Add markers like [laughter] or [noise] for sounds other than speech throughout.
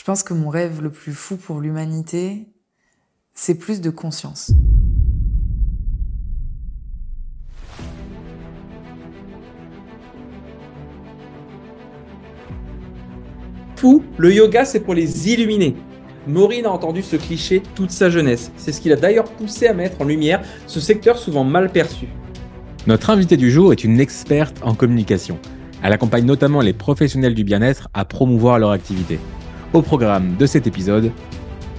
Je pense que mon rêve le plus fou pour l'humanité, c'est plus de conscience. Fou, le yoga c'est pour les illuminés. Maureen a entendu ce cliché toute sa jeunesse. C'est ce qui l'a d'ailleurs poussé à mettre en lumière ce secteur souvent mal perçu. Notre invitée du jour est une experte en communication. Elle accompagne notamment les professionnels du bien-être à promouvoir leur activité. Au programme de cet épisode,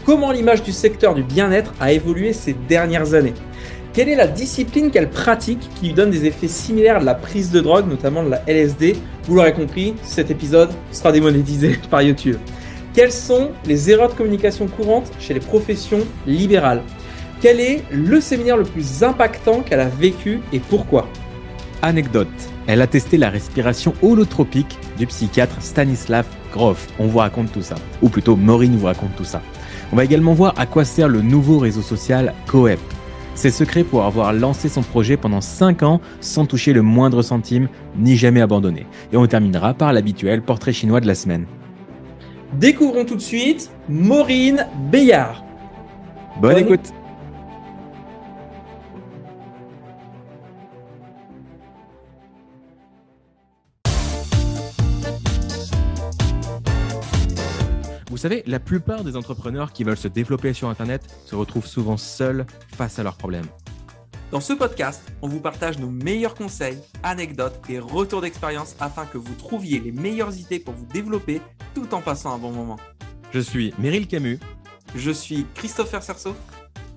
comment l'image du secteur du bien-être a évolué ces dernières années? Quelle est la discipline qu'elle pratique qui lui donne des effets similaires à la prise de drogue, notamment de la LSD Vous l'aurez compris, cet épisode sera démonétisé [laughs] par YouTube. Quelles sont les erreurs de communication courantes chez les professions libérales? Quel est le séminaire le plus impactant qu'elle a vécu et pourquoi? Anecdote. Elle a testé la respiration holotropique du psychiatre Stanislav Grof. On vous raconte tout ça. Ou plutôt, Maureen vous raconte tout ça. On va également voir à quoi sert le nouveau réseau social Coep. Ses secrets pour avoir lancé son projet pendant 5 ans sans toucher le moindre centime, ni jamais abandonné. Et on terminera par l'habituel portrait chinois de la semaine. Découvrons tout de suite Maureen Bayard. Bonne, écoute. Savez, la plupart des entrepreneurs qui veulent se développer sur Internet se retrouvent souvent seuls face à leurs problèmes. Dans ce podcast, on vous partage nos meilleurs conseils, anecdotes et retours d'expérience afin que vous trouviez les meilleures idées pour vous développer tout en passant un bon moment. Je suis Meryl Camus. Je suis Christopher Cerceau.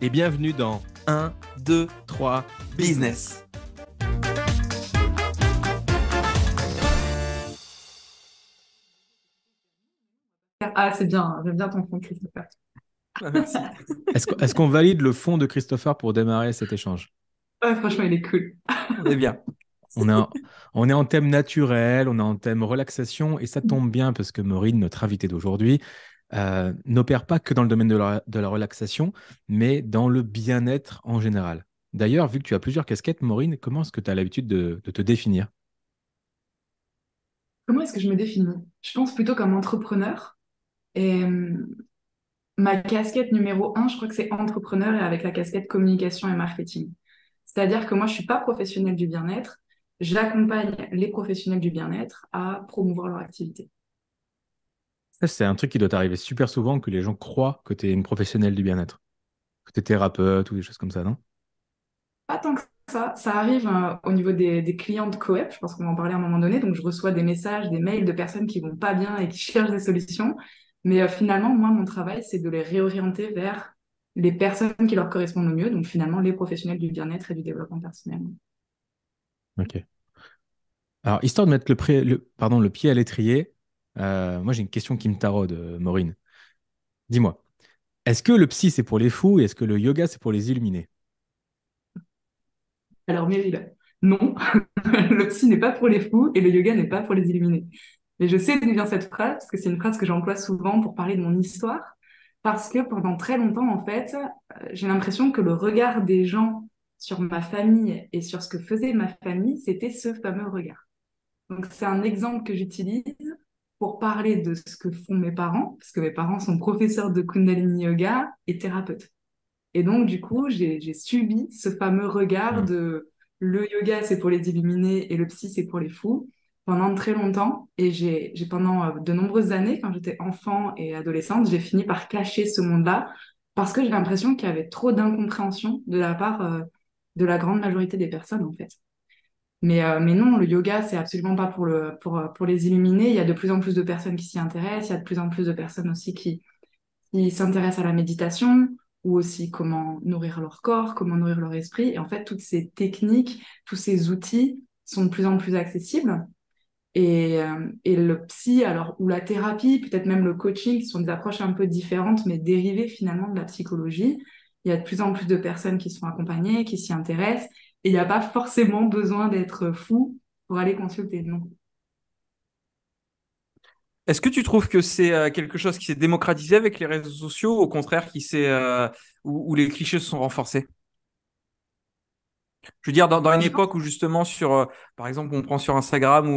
Et bienvenue dans 1, 2, 3 Business. Ah, c'est bien, j'aime bien ton fond, Christopher. Ah. [laughs] Est-ce qu'on valide le fond de Christopher pour démarrer cet échange? Ouais, Franchement, il est cool. On est bien. On est, en, on est en thème naturel, on est en thème relaxation, et ça tombe bien parce que Maureen, notre invitée d'aujourd'hui, euh, n'opère pas que dans le domaine de la, de la relaxation, mais dans le bien-être en général. D'ailleurs, vu que tu as plusieurs casquettes, Maureen, comment est-ce que tu as l'habitude de, de te définir? Comment est-ce que je me définis? Je pense plutôt comme entrepreneur. Et ma casquette numéro un, je crois que c'est entrepreneur et avec la casquette communication et marketing. C'est-à-dire que moi, je suis pas professionnelle du bien-être. J'accompagne les professionnels du bien-être à promouvoir leur activité. Ça, c'est un truc qui doit t'arriver super souvent que les gens croient que tu es une professionnelle du bien-être. Que tu es thérapeute ou des choses comme ça, non? Pas tant que ça. Ça arrive euh, au niveau des, des clients de Coep. Je pense qu'on va en parler à un moment donné. Donc, je reçois des messages, des mails de personnes qui vont pas bien et qui cherchent des solutions. Mais euh, finalement, moi, mon travail, c'est de les réorienter vers les personnes qui leur correspondent le mieux, donc finalement les professionnels du bien-être et du développement personnel. Ok. Alors, histoire de mettre le, pré- le- pardon, le pied à l'étrier, euh, moi j'ai une question qui me taraude, euh, Maureen. Dis-moi, est-ce que le psy c'est pour les fous et est-ce que le yoga c'est pour les illuminés? Alors, Meryl, non, [laughs] le psy n'est pas pour les fous et le yoga n'est pas pour les illuminés. Mais je sais d'où vient cette phrase, parce que c'est une phrase que j'emploie souvent pour parler de mon histoire, parce que pendant très longtemps, en fait, euh, j'ai l'impression que le regard des gens sur ma famille et sur ce que faisait ma famille, c'était ce fameux regard. Donc, c'est un exemple que j'utilise pour parler de ce que font mes parents, parce que mes parents sont professeurs de Kundalini Yoga et thérapeutes. Et donc, du coup, j'ai subi ce fameux regard Mm. de le yoga, c'est pour les illuminés et le psy, c'est pour les fous pendant très longtemps. Et j'ai pendant euh, de nombreuses années, quand j'étais enfant et adolescente, j'ai fini par cacher ce monde-là parce que j'ai l'impression qu'il y avait trop d'incompréhension de la part euh, de la grande majorité des personnes, en fait. Mais, euh, mais non, le yoga, c'est absolument pas pour, le, pour, pour les illuminés. Il y a de plus en plus de personnes qui s'y intéressent. Il y a de plus en plus de personnes aussi qui, qui s'intéressent à la méditation ou aussi comment nourrir leur corps, comment nourrir leur esprit. Et en fait, toutes ces techniques, tous ces outils sont de plus en plus accessibles. Et, euh, et le psy, alors, ou la thérapie, peut-être même le coaching, qui sont des approches un peu différentes, mais dérivées finalement de la psychologie. Il y a de plus en plus de personnes qui sont accompagnées, qui s'y intéressent. Et il n'y a pas forcément besoin d'être fou pour aller consulter, non. Est-ce que tu trouves que c'est euh, quelque chose qui s'est démocratisé avec les réseaux sociaux, ou au contraire, qui s'est, euh, où, où les clichés se sont renforcés? Je veux dire, dans, dans une époque où justement, sur, euh, par exemple, on prend sur Instagram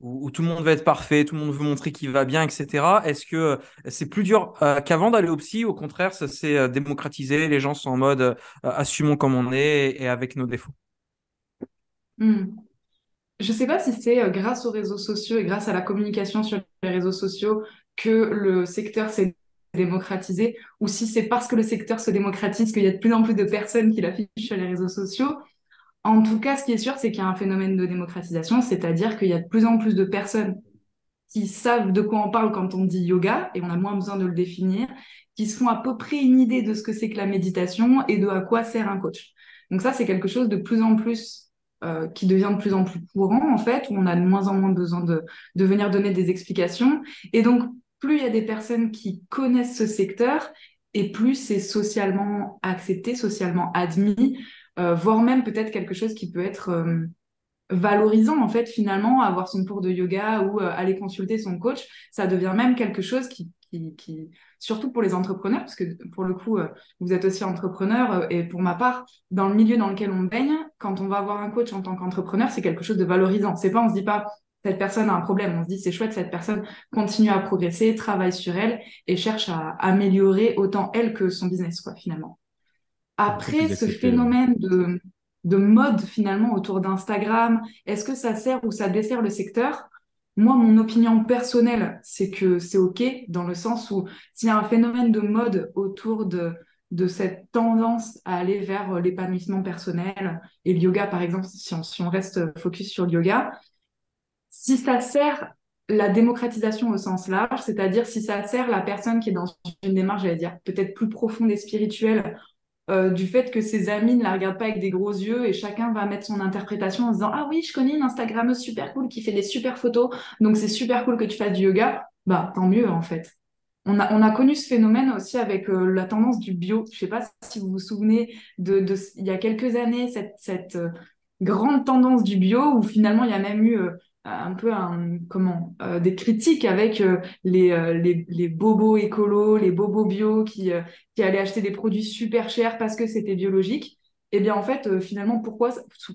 où tout le monde va être parfait, tout le monde veut montrer qu'il va bien, etc. Est-ce que euh, c'est plus dur euh, qu'avant d'aller au psy? Au contraire, ça s'est euh, démocratisé. Les gens sont en mode assumons comme on est et, avec nos défauts. Hmm. Je ne sais pas si c'est grâce aux réseaux sociaux et grâce à la communication sur les réseaux sociaux que le secteur s'est démocratisé ou si c'est parce que le secteur se démocratise qu'il y a de plus en plus de personnes qui l'affichent sur les réseaux sociaux. En tout cas, ce qui est sûr, c'est qu'il y a un phénomène de démocratisation, c'est-à-dire qu'il y a de plus en plus de personnes qui savent de quoi on parle quand on dit yoga, et on a moins besoin de le définir, qui se font à peu près une idée de ce que c'est que la méditation et de à quoi sert un coach. Donc ça, c'est quelque chose de plus en plus euh, qui devient de plus en plus courant, en fait, où on a de moins en moins besoin de, de venir donner des explications. Et donc, plus il y a des personnes qui connaissent ce secteur, et plus c'est socialement accepté, socialement admis, euh, voire même peut-être quelque chose qui peut être euh, valorisant en fait finalement avoir son cours de yoga ou euh, aller consulter son coach ça devient même quelque chose qui, surtout pour les entrepreneurs parce que pour le coup vous êtes aussi entrepreneur et pour ma part dans le milieu dans lequel on baigne quand on va avoir un coach en tant qu'entrepreneur c'est quelque chose de valorisant. C'est pas on se dit pas cette personne a un problème. On se dit c'est chouette cette personne continue à progresser travaille sur elle et cherche à améliorer autant elle que son business quoi finalement après, ce phénomène de, de mode finalement autour d'Instagram, est-ce que ça sert ou ça dessert le secteur? Moi, mon opinion personnelle, c'est que c'est OK dans le sens où s'il y a un phénomène de mode autour de, de cette tendance à aller vers l'épanouissement personnel et le yoga, par exemple, si on, si on reste focus sur le yoga, si ça sert la démocratisation au sens large, c'est-à-dire si ça sert la personne qui est dans une démarche, j'allais dire, peut-être plus profonde et spirituelle, euh, du fait que ses amis ne la regardent pas avec des gros yeux et chacun va mettre son interprétation en disant ah oui je connais une Instagrammeuse super cool qui fait des super photos donc c'est super cool que tu fasses du yoga. Bah tant mieux en fait. On a, on a connu ce phénomène aussi avec euh, la tendance du bio. Je sais pas si vous vous souvenez de, il y a quelques années cette, cette euh, grande tendance du bio où finalement il y a même eu un peu un, comment euh, des critiques avec euh, les, euh, les, les, bobos écolos, les bobos bio qui, qui allaient acheter des produits super chers parce que c'était biologique. Eh bien en fait, finalement, pourquoi,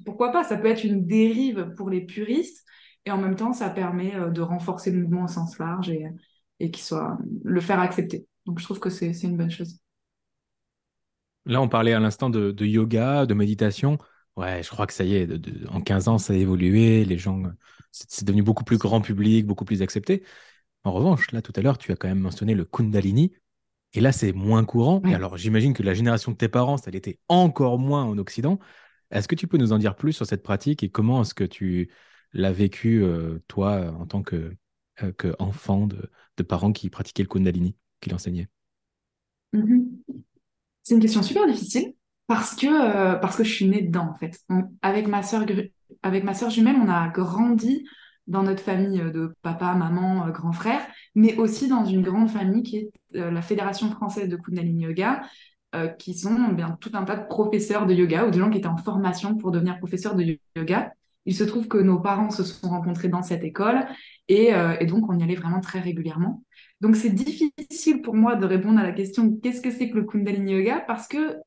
pourquoi pas? Ça peut être une dérive pour les puristes et en même temps, ça permet de renforcer le mouvement au sens large et, et qu'il soit le faire accepter. Donc je trouve que c'est une bonne chose. Là, on parlait à l'instant de, de, yoga, de méditation. Ouais, je crois que ça y est, en 15 ans, ça a évolué. Les gens c'est devenu beaucoup plus grand public, beaucoup plus accepté. En revanche, là, tout à l'heure, tu as quand même mentionné le Kundalini. Et là, c'est moins courant. Et alors, j'imagine que la génération de tes parents, ça l'était encore moins en Occident. Est-ce que tu peux nous en dire plus sur cette pratique et comment est-ce que tu l'as vécu, euh, toi, en tant que, euh, enfant de, parents qui pratiquaient le Kundalini, qui l'enseignaient? Mm-hmm. C'est une question super difficile parce que, euh, parce que je suis née dedans, en fait. avec ma sœur avec ma sœur jumelle, on a grandi dans notre famille de papa, maman, euh, grand frère, mais aussi dans une grande famille qui est euh, la Fédération française de Kundalini Yoga, euh, qui sont bien tout un tas de professeurs de yoga ou de gens qui étaient en formation pour devenir professeurs de yoga. Il se trouve que nos parents se sont rencontrés dans cette école et, et donc on y allait vraiment très régulièrement. Donc c'est difficile pour moi de répondre à la question qu'est-ce que c'est que le Kundalini Yoga? Parce que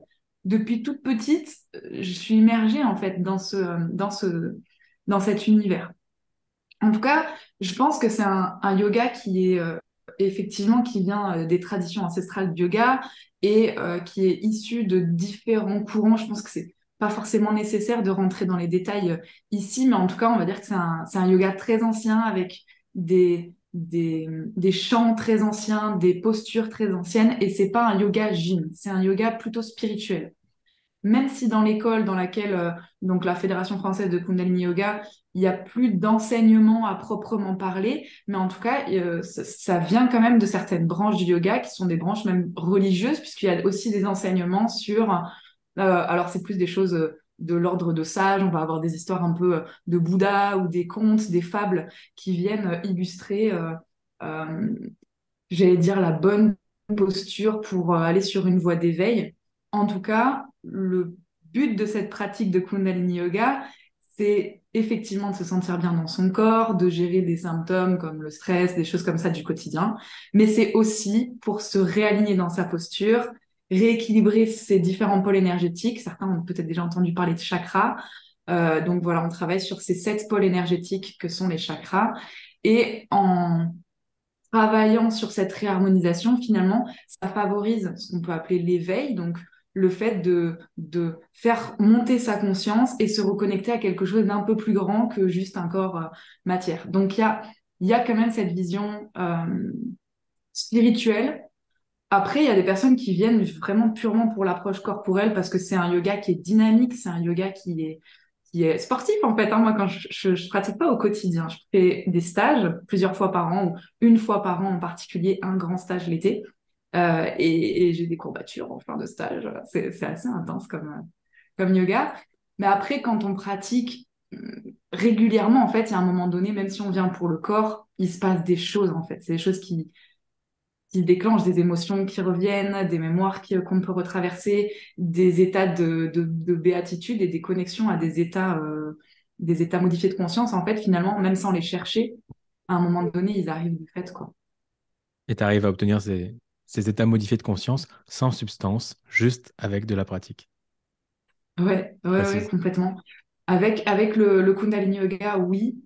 depuis toute petite, je suis immergée en fait dans ce, dans ce, dans cet univers. En tout cas, je pense que c'est un, yoga qui est euh, effectivement qui vient euh, des traditions ancestrales du yoga et euh, qui est issu de différents courants. Je pense que c'est pas forcément nécessaire de rentrer dans les détails ici, mais en tout cas, on va dire que c'est un, yoga très ancien avec des, des, des, chants très anciens, des postures très anciennes, et c'est pas un yoga jin, c'est un yoga plutôt spirituel même si dans l'école dans laquelle, euh, donc la Fédération française de Kundalini Yoga, il n'y a plus d'enseignement à proprement parler, mais en tout cas, euh, ça, vient quand même de certaines branches du yoga qui sont des branches même religieuses, puisqu'il y a aussi des enseignements sur, euh, alors c'est plus des choses de l'ordre de sages, on va avoir des histoires un peu de Bouddha ou des contes, des fables qui viennent illustrer, j'allais dire, la bonne posture pour aller sur une voie d'éveil. En tout cas, le but de cette pratique de Kundalini Yoga, c'est effectivement de se sentir bien dans son corps, de gérer des symptômes comme le stress, des choses comme ça du quotidien, mais c'est aussi pour se réaligner dans sa posture, rééquilibrer ses différents pôles énergétiques. Certains ont peut-être déjà entendu parler de chakras. donc voilà, on travaille sur ces sept pôles énergétiques que sont les chakras. Et en travaillant sur cette réharmonisation, finalement, ça favorise ce qu'on peut appeler l'éveil, donc le fait de, de faire monter sa conscience et se reconnecter à quelque chose d'un peu plus grand que juste un corps euh, matière. Donc il y a, y a quand même cette vision euh, spirituelle. Après, il y a des personnes qui viennent vraiment purement pour l'approche corporelle parce que c'est un yoga qui est dynamique, c'est un yoga qui est, qui est sportif en fait. Hein. Moi, quand je, je, pratique pas au quotidien, je fais des stages plusieurs fois par an ou une fois par an en particulier, un grand stage l'été. Euh, et, j'ai des courbatures en fin de stage. C'est assez intense comme, comme yoga. Mais après, quand on pratique mm, régulièrement, en fait, il y a un moment donné, même si on vient pour le corps, il se passe des choses en fait. C'est des choses qui, qui déclenchent des émotions qui reviennent, des mémoires qu'on peut retraverser, des états de, de, de, béatitude et des connexions à des états, euh, des états modifiés de conscience. En fait, finalement, même sans les chercher, à un moment donné, ils arrivent du fait. Quoi. Et tu arrives à obtenir ces, ces états modifiés de conscience sans substance, juste avec de la pratique. Ouais, ouais, ouais complètement. Avec, avec le, le Kundalini Yoga, oui.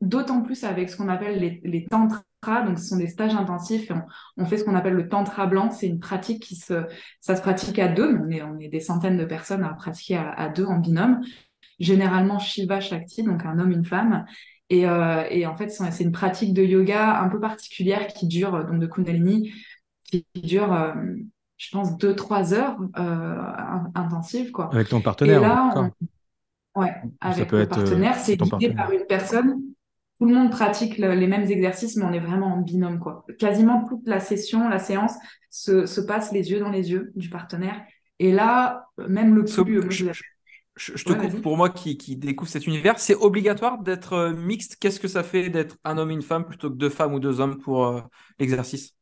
D'autant plus avec ce qu'on appelle les, les tantras. Donc, ce sont des stages intensifs. Et on, fait ce qu'on appelle le tantra blanc. C'est une pratique qui se, ça se pratique à deux. On est, on est des centaines de personnes à pratiquer à, deux en binôme. Généralement Shiva Shakti, donc un homme, une femme. Et, euh, et en fait, c'est une pratique de yoga un peu particulière qui dure, donc de Kundalini, qui dure, euh, je pense, deux, trois heures euh, intensives. Quoi. Avec ton partenaire Et là, ouais, avec le partenaire, c'est guidé par une personne. Tout le monde pratique les mêmes exercices, mais on est vraiment en binôme. Quoi. Quasiment toute la session, la séance se, se passe les yeux dans les yeux du partenaire. Et là, même le plus... je, je, te coupe pour moi qui, qui, découvre cet univers. C'est obligatoire d'être mixte. Qu'est-ce que ça fait d'être un homme et une femme plutôt que deux femmes ou deux hommes pour l'exercice?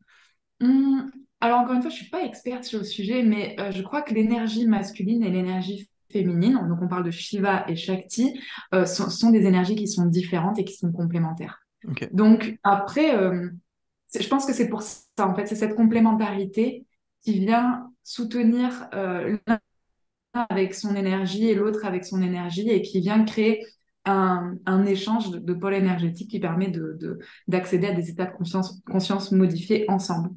Hum, alors encore une fois, je suis pas experte sur le sujet, mais euh, je crois que l'énergie masculine et l'énergie féminine, donc on parle de Shiva et Shakti, euh, sont, des énergies qui sont différentes et qui sont complémentaires. Donc après, euh, je pense que c'est pour ça, en fait, c'est cette complémentarité qui vient soutenir l'un avec son énergie et l'autre avec son énergie et qui vient créer un, échange de, de pôles énergétiques qui permet d'accéder de, à des états de conscience, conscience modifiés ensemble.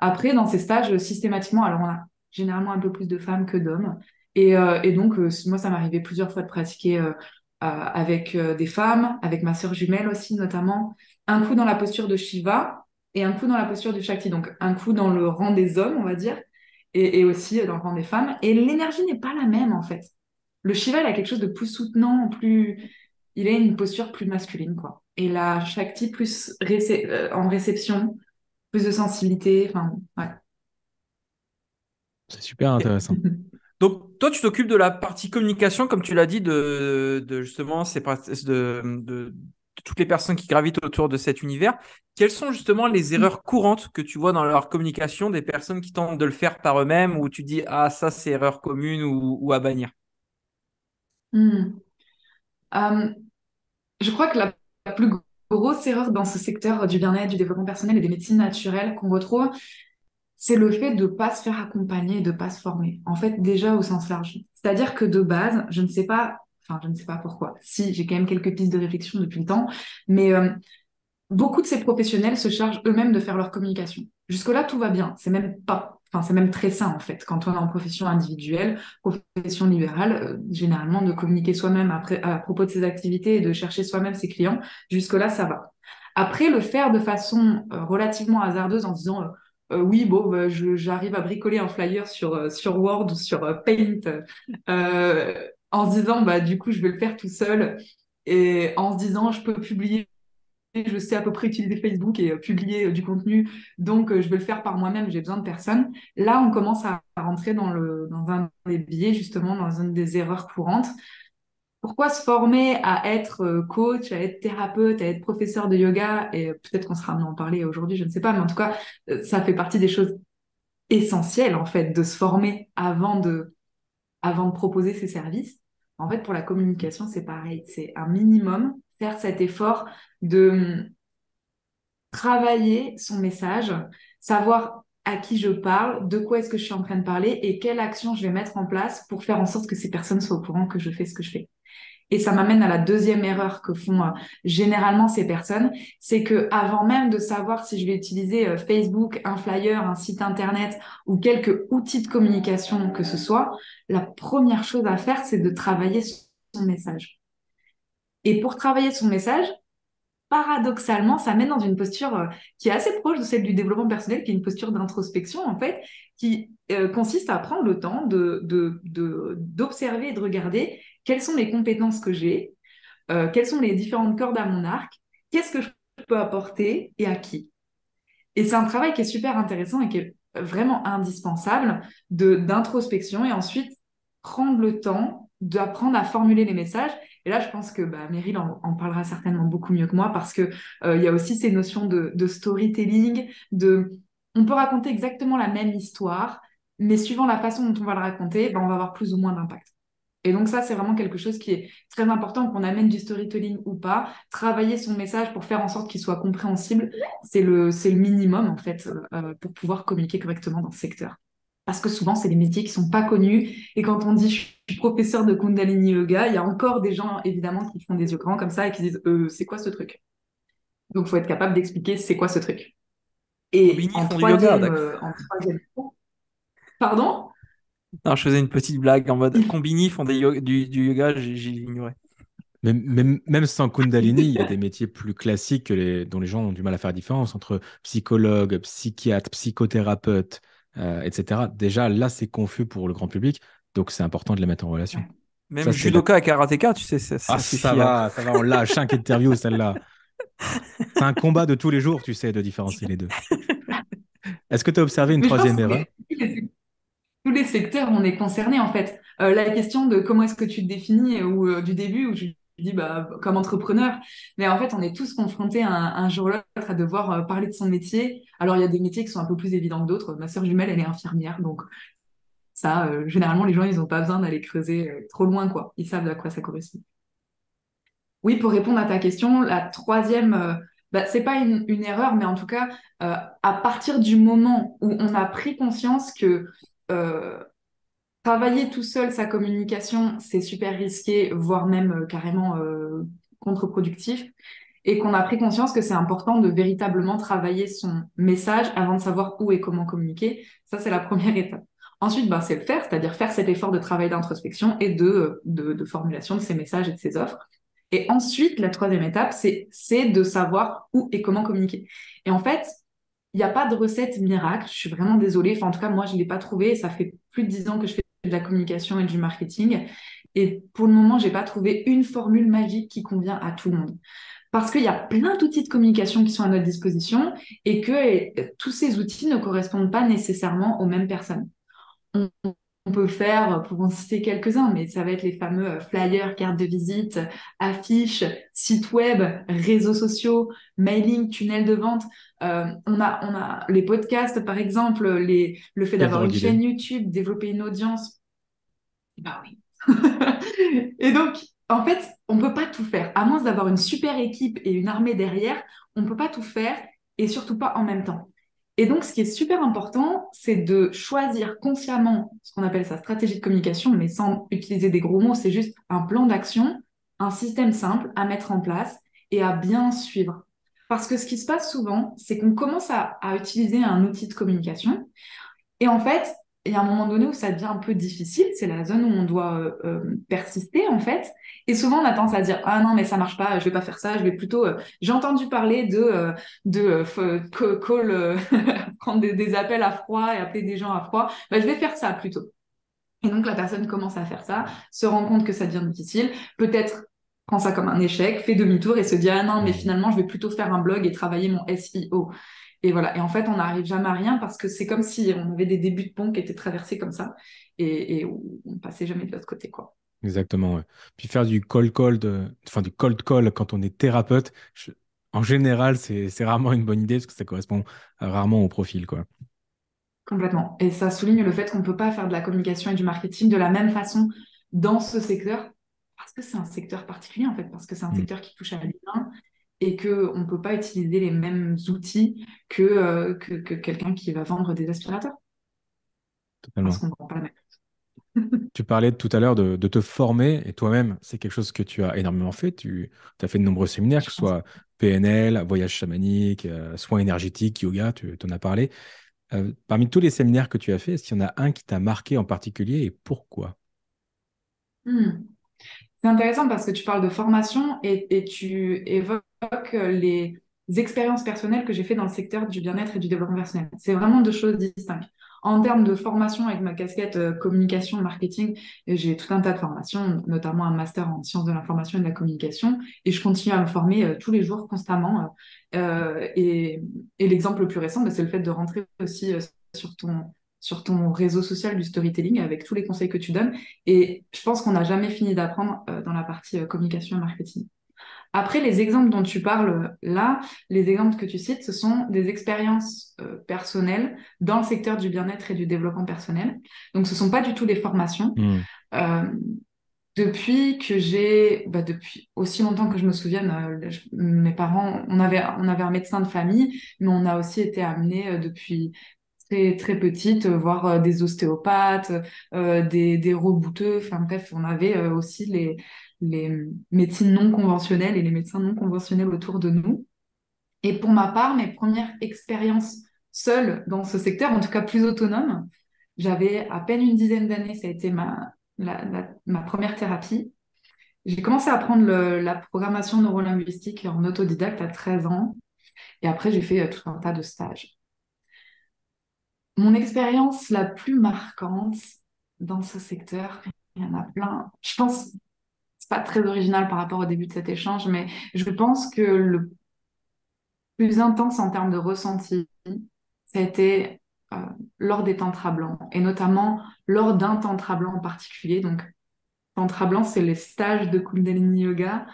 Après, dans ces stages, systématiquement, alors on a généralement un peu plus de femmes que d'hommes. Et, euh, donc, euh, moi, ça m'arrivait plusieurs fois de pratiquer euh, avec des femmes, avec ma sœur jumelle aussi, notamment. Un coup dans la posture de Shiva et un coup dans la posture de Shakti. Donc, un coup dans le rang des hommes, on va dire, et, et aussi dans le rang des femmes. Et l'énergie n'est pas la même, en fait. Le Shiva, il a quelque chose de plus soutenant, plus. Il a une posture plus masculine, quoi. Et la Shakti, plus en réception, plus de sensibilité. Enfin, ouais. C'est super intéressant. [laughs] Donc, toi, tu t'occupes de la partie communication, comme tu l'as dit, de, justement ces, de, de, toutes les personnes qui gravitent autour de cet univers. Quelles sont justement les mm. erreurs courantes que tu vois dans leur communication des personnes qui tentent de le faire par eux-mêmes ou tu dis, ah, ça, c'est erreur commune ou, à bannir? Mm. euh, Je crois que la, la plus grosse erreur dans ce secteur du bien-être, du développement personnel et des médecines naturelles qu'on retrouve, c'est le fait de ne pas se faire accompagner et de ne pas se former. En fait, déjà au sens large. C'est-à-dire que de base, je ne sais pas, enfin, je ne sais pas pourquoi. Si, j'ai quand même quelques pistes de réflexion depuis le temps, mais euh, beaucoup de ces professionnels se chargent eux-mêmes de faire leur communication. Jusque-là, tout va bien. C'est même pas C'est même très sain en fait. Quand on est en profession individuelle, profession libérale, euh, généralement de communiquer soi-même à propos de ses activités et de chercher soi-même ses clients, jusque-là, ça va. Après, le faire de façon euh, relativement hasardeuse en disant euh, oui, bon, bah, j'arrive à bricoler un flyer sur, sur Word ou sur Paint, en se disant bah du coup je vais le faire tout seul et en se disant je peux publier je sais à peu près utiliser Facebook et euh, publier euh, du contenu, donc euh, je vais le faire par moi-même, j'ai besoin de personne. Là, on commence à rentrer dans, un des biais, justement, dans une des erreurs courantes. Pourquoi se former à être coach, à être thérapeute, à être professeur de yoga? Et peut-être qu'on sera amené à en parler aujourd'hui, je ne sais pas, mais en tout cas, ça fait partie des choses essentielles, en fait, de se former avant de, avant de proposer ses services. En fait, pour la communication, c'est pareil. C'est un minimum faire cet effort de hum, travailler son message, savoir à qui je parle, de quoi est-ce que je suis en train de parler et quelle action je vais mettre en place pour faire en sorte que ces personnes soient au courant que je fais ce que je fais. Et ça m'amène à la deuxième erreur que font euh, généralement ces personnes, c'est que avant même de savoir si je vais utiliser euh, Facebook, un flyer, un site internet ou quelques outils de communication que ce soit, la première chose à faire, c'est de travailler son message. Et pour travailler son message, paradoxalement, ça mène dans une posture euh, qui est assez proche de celle du développement personnel, qui est une posture d'introspection, en fait, qui consiste à prendre le temps d'observer et de regarder quelles sont les compétences que j'ai, euh, quelles sont les différentes cordes à mon arc, qu'est-ce que je peux apporter et à qui. Et c'est un travail qui est super intéressant et qui est vraiment indispensable d'introspection et ensuite prendre le temps d'apprendre à formuler les messages. Et là, je pense que bah, Meryl en, parlera certainement beaucoup mieux que moi parce qu'il euh, y a aussi ces notions de, storytelling, de on peut raconter exactement la même histoire, mais suivant la façon dont on va le raconter, bah, on va avoir plus ou moins d'impact. Et donc ça, c'est vraiment quelque chose qui est très important, qu'on amène du storytelling ou pas. Travailler son message pour faire en sorte qu'il soit compréhensible, c'est le, c'est le minimum en fait euh, pour pouvoir communiquer correctement dans ce secteur. Parce que souvent, c'est des métiers qui sont pas connus. Et quand on dit suis professeur de Kundalini Yoga, il y a encore des gens évidemment qui font des yeux grands comme ça et qui disent euh, c'est quoi ce truc? Donc, il faut être capable d'expliquer c'est quoi ce truc. Et en troisième, euh, en troisième, pardon? Non, je faisais une petite blague en mode [laughs] Combini font des du, yoga, j'ai ignoré. Même, même, sans Kundalini, il y a des métiers plus classiques les, dont les gens ont du mal à faire la différence entre psychologue, psychiatre, psychothérapeute, euh, etc. Déjà, là, c'est confus pour le grand public, donc c'est important de les mettre en relation. Même judoka et karatéka, tu sais, ça, ah, ça va, ça va, on lâche cinq interviews, celle-là. [laughs] C'est un combat de tous les jours, tu sais, de différencier les deux. Est-ce que tu as observé une troisième erreur? tous les secteurs, on est concerné en fait. Euh, la question de comment est-ce que tu te définis ou euh, du début où je dis bah, comme entrepreneur, mais en fait on est tous confrontés un, un jour ou l'autre à devoir euh, parler de son métier. Alors il y a des métiers qui sont un peu plus évidents que d'autres. Ma sœur jumelle elle est infirmière donc ça généralement les gens ils n'ont pas besoin d'aller creuser trop loin quoi. Ils savent à quoi ça correspond. Oui pour répondre à ta question, la troisième bah, c'est pas une, une, erreur, mais en tout cas, à partir du moment où on a pris conscience que euh, travailler tout seul sa communication, c'est super risqué, voire même euh, carrément euh, contre-productif, et qu'on a pris conscience que c'est important de véritablement travailler son message avant de savoir où et comment communiquer. Ça, c'est la première [laughs] étape. Ensuite, bah, c'est le faire, c'est-à-dire faire cet effort de travail d'introspection et de, de, de, formulation de ses messages et de ses offres. Et ensuite, la troisième étape, c'est de savoir où et comment communiquer. Et en fait, il n'y a pas de recette miracle. Je suis vraiment désolée. Enfin, en tout cas, moi, je ne l'ai pas trouvé. Ça fait plus de dix ans que je fais de la communication et du marketing. Et pour le moment, je n'ai pas trouvé une formule magique qui convient à tout le monde. Parce qu'il y a plein d'outils de communication qui sont à notre disposition et que tous ces outils ne correspondent pas nécessairement aux mêmes personnes. On, on peut faire, pour en citer quelques-uns, mais ça va être les fameux euh, flyers, cartes de visite, affiches, sites web, réseaux sociaux, mailing, tunnels de vente. Euh, on, a, on a les podcasts, par exemple, les, le fait d'avoir une chaîne YouTube, développer une audience. Bah oui. [laughs] et donc, en fait, on peut pas tout faire. À moins d'avoir une super équipe et une armée derrière, on peut pas tout faire et surtout pas en même temps. Et donc, ce qui est super important, c'est de choisir consciemment ce qu'on appelle sa stratégie de communication, mais sans utiliser des gros mots, c'est juste un plan d'action, un système simple à mettre en place et à bien suivre. Parce que ce qui se passe souvent, c'est qu'on commence à, utiliser un outil de communication et en fait, y a un moment donné où ça devient un peu difficile, c'est la zone où on doit euh, euh, persister en fait. Et souvent on a tendance à dire ah non mais ça marche pas, je vais pas faire ça, je vais plutôt. Euh, j'ai entendu parler de de call, [laughs] prendre des, appels à froid et appeler des gens à froid. Bah, je vais faire ça plutôt. Et donc la personne commence à faire ça, se rend compte que ça devient difficile, peut-être prend ça comme un échec, fait demi-tour et se dit ah non mais finalement je vais plutôt faire un blog et travailler mon SEO. Et voilà. Et en fait, on n'arrive jamais à rien parce que c'est comme si on avait des débuts de pont qui étaient traversés comme ça et, et on passait jamais de l'autre côté, quoi. Exactement. Puis faire du cold call, enfin du cold call quand on est thérapeute, en général, c'est rarement une bonne idée parce que ça correspond rarement au profil, quoi. Complètement. Et ça souligne le fait qu'on ne peut pas faire de la communication et du marketing de la même façon dans ce secteur parce que c'est un secteur particulier en fait, parce que c'est un mm. secteur qui touche à l'humain et qu'on ne peut pas utiliser les mêmes outils que, euh, que, quelqu'un qui va vendre des aspirateurs. Totalement. Parce qu'on ne pas la même [laughs] tu parlais tout à l'heure de, te former et toi-même, c'est quelque chose que tu as énormément fait. Tu as fait de nombreux séminaires, que ce soit PNL, voyage chamanique, euh, soins énergétiques, yoga, tu en as parlé. Euh, parmi tous les séminaires que tu as fait, est-ce qu'il y en a un qui t'a marqué en particulier et pourquoi? Hmm. C'est intéressant parce que tu parles de formation et, tu évoques les expériences personnelles que j'ai fait dans le secteur du bien-être et du développement personnel. C'est vraiment deux choses distinctes. En termes de formation, avec ma casquette euh, communication, marketing, j'ai tout un tas de formations, notamment un master en sciences de l'information et de la communication, et je continue à me former euh, tous les jours, constamment. Euh, et, l'exemple le plus récent, bah, c'est le fait de rentrer aussi sur ton sur ton réseau social du storytelling avec tous les conseils que tu donnes. Et je pense qu'on n'a jamais fini d'apprendre dans la partie communication et marketing. Après, les exemples dont tu parles là, les exemples que tu cites, ce sont des expériences euh, personnelles dans le secteur du bien-être et du développement personnel. Donc, ce ne sont pas du tout des formations. Hmm. Euh, depuis que j'ai, bah, depuis aussi longtemps que je me souvienne, euh, mes parents, on avait, on avait un médecin de famille, mais on a aussi été amenés depuis très, très petite, voir des ostéopathes, des, des rebouteux, enfin bref, on avait aussi les, les médecines non conventionnelles et les médecins non conventionnels autour de nous. Et pour ma part, mes premières expériences seules dans ce secteur, en tout cas plus autonome, j'avais à peine une dizaine d'années, ça a été ma, ma première thérapie. J'ai commencé à apprendre la programmation neurolinguistique en autodidacte à 13 ans. Et après, j'ai fait euh, tout un tas de stages. Mon expérience la plus marquante dans ce secteur, il y en a plein. Je pense c'est pas très original par rapport au début de cet échange, mais je pense que le plus intense en termes de ressenti, ça a été euh, lors des tantra blancs, et notamment lors d'un tantra blanc en particulier. Donc, tantra blanc, c'est les stages de Kundalini Yoga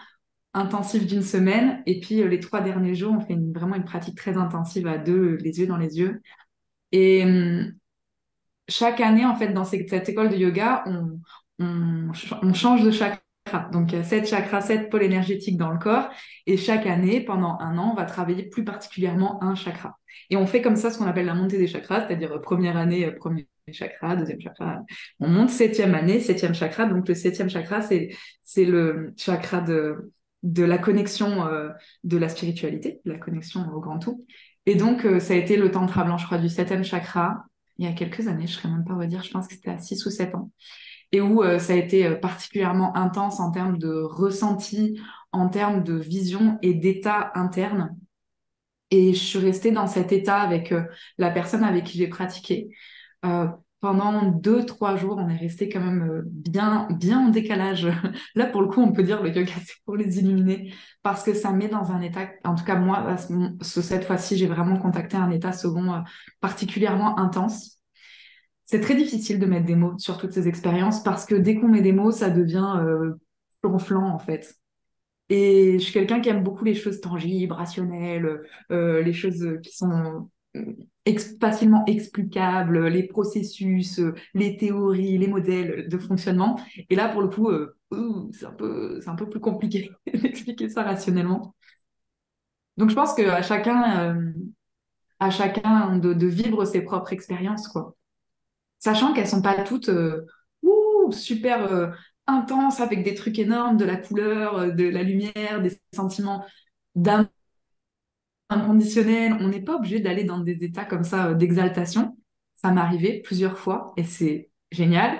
intensifs d'une semaine, et puis euh, les trois derniers jours, on fait vraiment une pratique très intensive à deux, les yeux dans les yeux. Et hum, chaque année, en fait, dans cette, école de yoga, on, change de chaque donc, sept chakras, sept pôles énergétiques dans le corps. Et chaque année, pendant un an, on va travailler plus particulièrement un chakra. Et on fait comme ça ce qu'on appelle la montée des chakras, c'est-à-dire euh, première année, euh, premier chakra, deuxième chakra. On monte septième année, septième chakra. Donc, le septième chakra, c'est, le chakra de, la connexion euh, de la spiritualité, la connexion au grand tout. Et donc, ça a été le tantra blanc, je crois, du septième chakra, il y a quelques années, je ne serais même pas redire, je pense que c'était à 6 ou 7 ans et où euh, ça a été euh, particulièrement intense en termes de ressenti, en termes de vision et d'état interne. Et je suis restée dans cet état avec euh, la personne avec qui j'ai pratiqué. Pendant deux, trois jours, on est resté quand même bien, bien en décalage. [laughs] Là, pour le coup, on peut dire le yoga, c'est pour les illuminer parce que ça met dans un état, en tout cas, moi, cette fois-ci, j'ai vraiment contacté un état second particulièrement intense c'est très difficile de mettre des mots sur toutes ces expériences parce que dès qu'on met des mots, ça devient euh, en fait. Et je suis quelqu'un qui aime beaucoup les choses tangibles, rationnelles, euh, les choses qui sont euh, facilement explicables, les processus, euh, les théories, les modèles de fonctionnement. Et là, pour le coup, c'est un, peu, un peu plus compliqué [laughs] d'expliquer ça rationnellement. Donc, je pense qu'à chacun, à chacun de, vivre ses propres expériences, quoi sachant qu'elles sont pas toutes euh, super euh, intenses avec des trucs énormes, de la couleur, euh, de la lumière, des sentiments d'amour inconditionnel. On n'est pas obligé d'aller dans des états comme ça d'exaltation. Ça m'est arrivé plusieurs fois et c'est génial.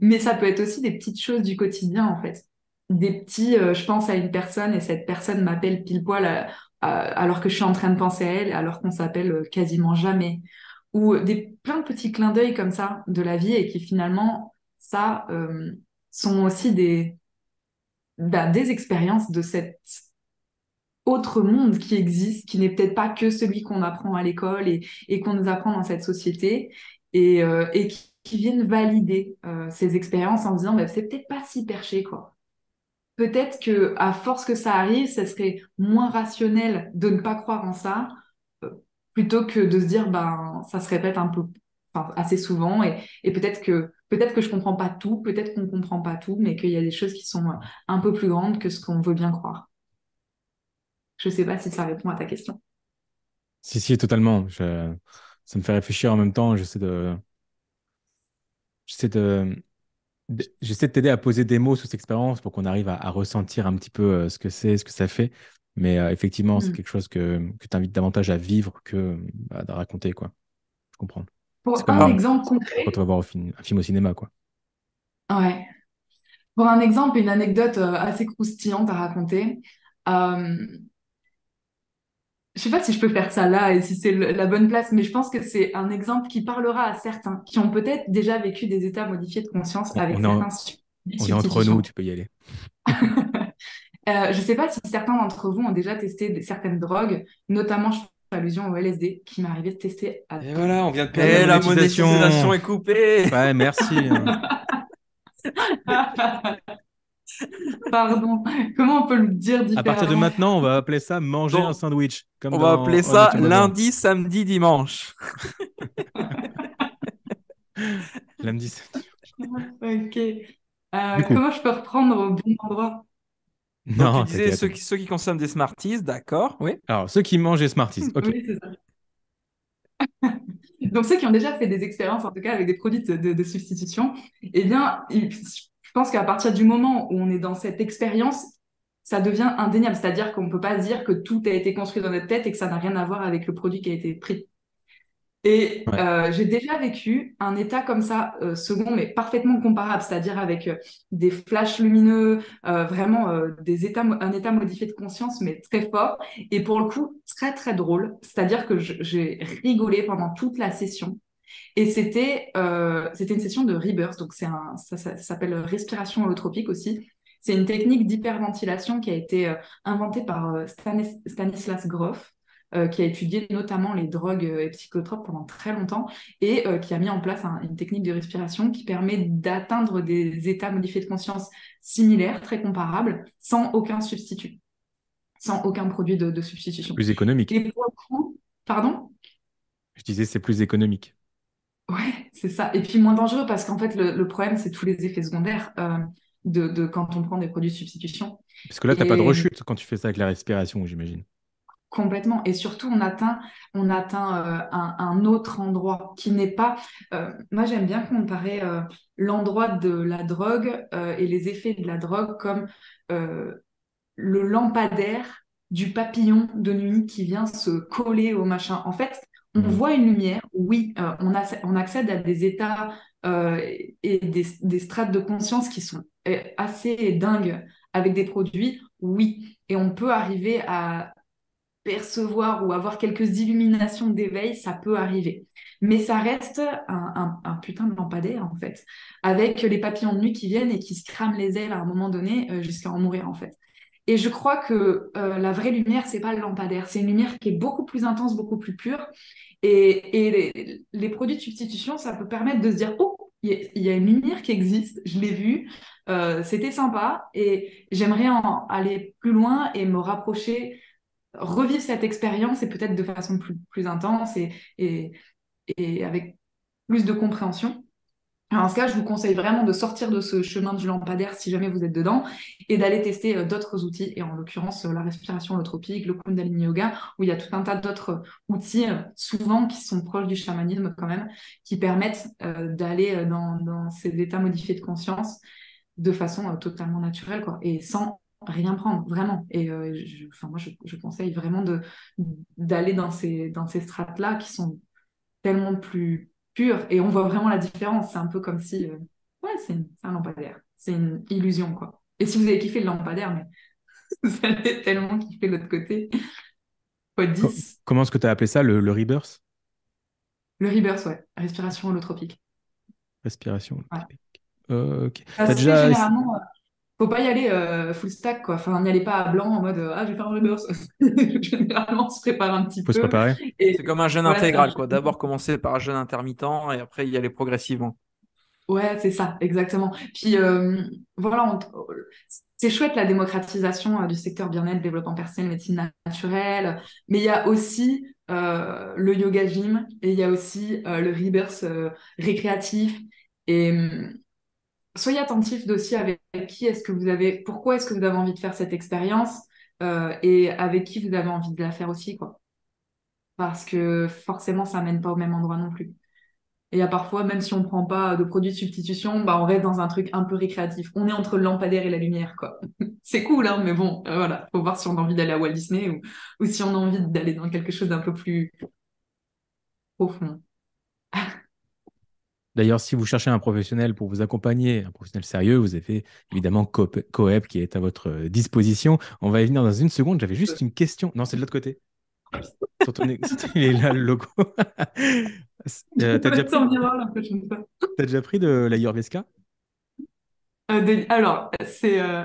Mais ça peut être aussi des petites choses du quotidien en fait. Des petits, je pense à une personne et cette personne m'appelle pile poil alors que je suis en train de penser à elle, alors qu'on s'appelle quasiment jamais ou des plein de petits clins d'œil comme ça de la vie et qui finalement ça euh, sont aussi des bah, des expériences de cet autre monde qui existe qui n'est peut-être pas que celui qu'on apprend à l'école et, et qu'on nous apprend dans cette société et, euh, et qui, viennent valider euh, ces expériences en disant bah, c'est peut-être pas si perché quoi peut-être que à force que ça arrive ça serait moins rationnel de ne pas croire en ça plutôt que de se dire ben ça se répète un peu assez souvent et, peut-être que peut-être que je comprends pas tout, peut-être qu'on comprend pas tout, mais qu'il y a des choses qui sont un peu plus grandes que ce qu'on veut bien croire. Je ne sais pas si ça répond à ta question. Si, si, totalement. Je... Ça me fait réfléchir en même temps. J'essaie de. J'essaie de. J'essaie de t'aider à poser des mots sur cette expérience pour qu'on arrive à, ressentir un petit peu euh, ce que c'est, ce que ça fait. Mais euh, effectivement, c'est mm. quelque chose que, que tu invites davantage à vivre que bah, à raconter. Quoi. Je comprends. Pour un exemple concret. Quand on va voir un film, un film au cinéma. Quoi. Ouais. Pour un exemple, une anecdote euh, assez croustillante à raconter. Euh, je sais pas si je peux faire ça là et si c'est la bonne place, mais je pense que c'est un exemple qui parlera à certains qui ont peut-être déjà vécu des états modifiés de conscience avec certains. on est entre nous, tu peux y aller. [laughs] euh, je sais pas si certains d'entre vous ont déjà testé certaines drogues, notamment je fais allusion au LSD qui m'est arrivé de tester. À... Et voilà, on vient de perdre eh, la monétisation. est coupée. [laughs] Ouais, merci. Hein. [laughs] [laughs] Pardon, comment on peut le dire différemment À partir de maintenant, on va appeler ça manger un sandwich. on va appeler ça lundi, samedi, dimanche. [laughs] lundi, samedi. Ok. Euh, comment je peux reprendre au bon endroit? Non, tu disais ceux qui, ceux qui consomment des Smarties, d'accord, oui. Alors, ceux qui mangent des Smarties, ok. Oui, c'est ça. [laughs] Donc, ceux qui ont déjà fait des expériences, en tout cas avec des produits de, substitution, eh bien, je pense qu'à partir du moment où on est dans cette expérience, ça devient indéniable. C'est-à-dire qu'on ne peut pas dire que tout a été construit dans notre tête et que ça n'a rien à voir avec le produit qui a été pris. Et euh, j'ai déjà vécu un état comme ça, euh, second, mais parfaitement comparable, c'est-à-dire avec euh, des flashs lumineux, vraiment des états, un état modifié de conscience, mais très fort. Et pour le coup, très, très drôle. C'est-à-dire que j'ai rigolé pendant toute la session. Et c'était c'était une session de rebirth, donc c'est un, ça, ça s'appelle respiration holotropique aussi. C'est une technique d'hyperventilation qui a été inventée par Stanislas Grof. Euh, qui a étudié notamment les drogues euh, et psychotropes pendant très longtemps et euh, qui a mis en place une technique de respiration qui permet d'atteindre des états modifiés de conscience similaires, très comparables, sans aucun substitut, sans aucun produit de, substitution. Plus économique. Et pour le coup, pardon? Je disais c'est plus économique. Ouais, c'est ça. Et puis moins dangereux parce qu'en fait, le, problème, c'est tous les effets secondaires de, quand on prend des produits de substitution. Parce que là, tu n'as pas de rechute quand tu fais ça avec la respiration, j'imagine. Complètement. Et surtout, on atteint, on atteint euh, un, autre endroit qui n'est pas. Euh, moi, j'aime bien comparer euh, l'endroit de la drogue et les effets de la drogue comme le lampadaire du papillon de nuit qui vient se coller au machin. En fait, on mmh. voit une lumière, oui, on, a, on, accède à des états et des, des, strates de conscience qui sont assez dingues avec des produits, oui. Et on peut arriver à percevoir ou avoir quelques illuminations d'éveil, ça peut arriver. Mais ça reste un, putain de lampadaire, en fait, avec les papillons de nuit qui viennent et qui se crament les ailes à un moment donné euh, jusqu'à en mourir, en fait. Et je crois que euh, la vraie lumière, c'est pas le lampadaire, c'est une lumière qui est beaucoup plus intense, beaucoup plus pure. Et, les, produits de substitution, ça peut permettre de se dire, oh, il y, a une lumière qui existe, je l'ai vue, euh, c'était sympa, et j'aimerais aller plus loin et me rapprocher revivre cette expérience et peut-être de façon plus, plus intense et, et, et, avec plus de compréhension. En ce cas, je vous conseille vraiment de sortir de ce chemin du lampadaire si jamais vous êtes dedans et d'aller tester euh, d'autres outils, et en l'occurrence euh, la respiration holotropique, le Kundalini Yoga, où il y a tout un tas d'autres outils, euh, souvent qui sont proches du chamanisme quand même, qui permettent d'aller dans, ces états modifiés de conscience de façon totalement naturelle quoi, et sans rien prendre, vraiment. Et euh, je, moi, je, conseille vraiment d'aller dans ces, dans ces strates-là qui sont tellement plus pures. Et on voit vraiment la différence. C'est un peu comme si, euh, ouais, c'est, un lampadaire. C'est une illusion, quoi. Et si vous avez kiffé le lampadaire, mais [laughs] vous allez tellement kiffer l'autre côté. Comment est-ce que tu as appelé ça, le, le rebirth? Le rebirth, ouais. Respiration holotropique. Respiration holotropique. ok. T'as déjà... Généralement, faut pas y aller euh, full stack, quoi. Enfin, n'y allez pas à blanc en mode ah, je vais faire un reverse. [laughs] Généralement, on se prépare un petit faut peu. Se préparer. C'est comme un jeûne intégral, quoi. D'abord commencer par un jeûne intermittent et après y aller progressivement. Ouais, c'est ça, exactement. Puis euh, voilà, c'est chouette la démocratisation euh, du secteur bien-être, développement personnel, médecine naturelle, mais il y a aussi le yoga gym et il y a aussi le rebirth récréatif. Et hum, soyez attentif aussi avec qui est-ce que vous avez, pourquoi est-ce que vous avez envie de faire cette expérience. euh, et avec qui vous avez envie de la faire aussi, quoi. Parce que forcément, ça mène pas au même endroit non plus. Et à parfois, même si on prend pas de produits de substitution, bah, on reste dans un truc un peu récréatif. On est entre le lampadaire et la lumière, quoi. [laughs] c'est cool, hein, mais bon, euh, voilà. Faut voir si on a envie d'aller à Walt Disney ou, ou si on a envie d'aller dans quelque chose d'un peu plus profond. [laughs] D'ailleurs, si vous cherchez un professionnel pour vous accompagner, un professionnel sérieux, vous avez évidemment Coep qui est à votre euh, disposition. On va y venir dans une seconde. J'avais juste une question. Non, c'est de l'autre côté. il est [laughs] là, le logo. [laughs] euh, T'as déjà, pris... déjà pris de la Yorveska euh, Alors, c'est euh,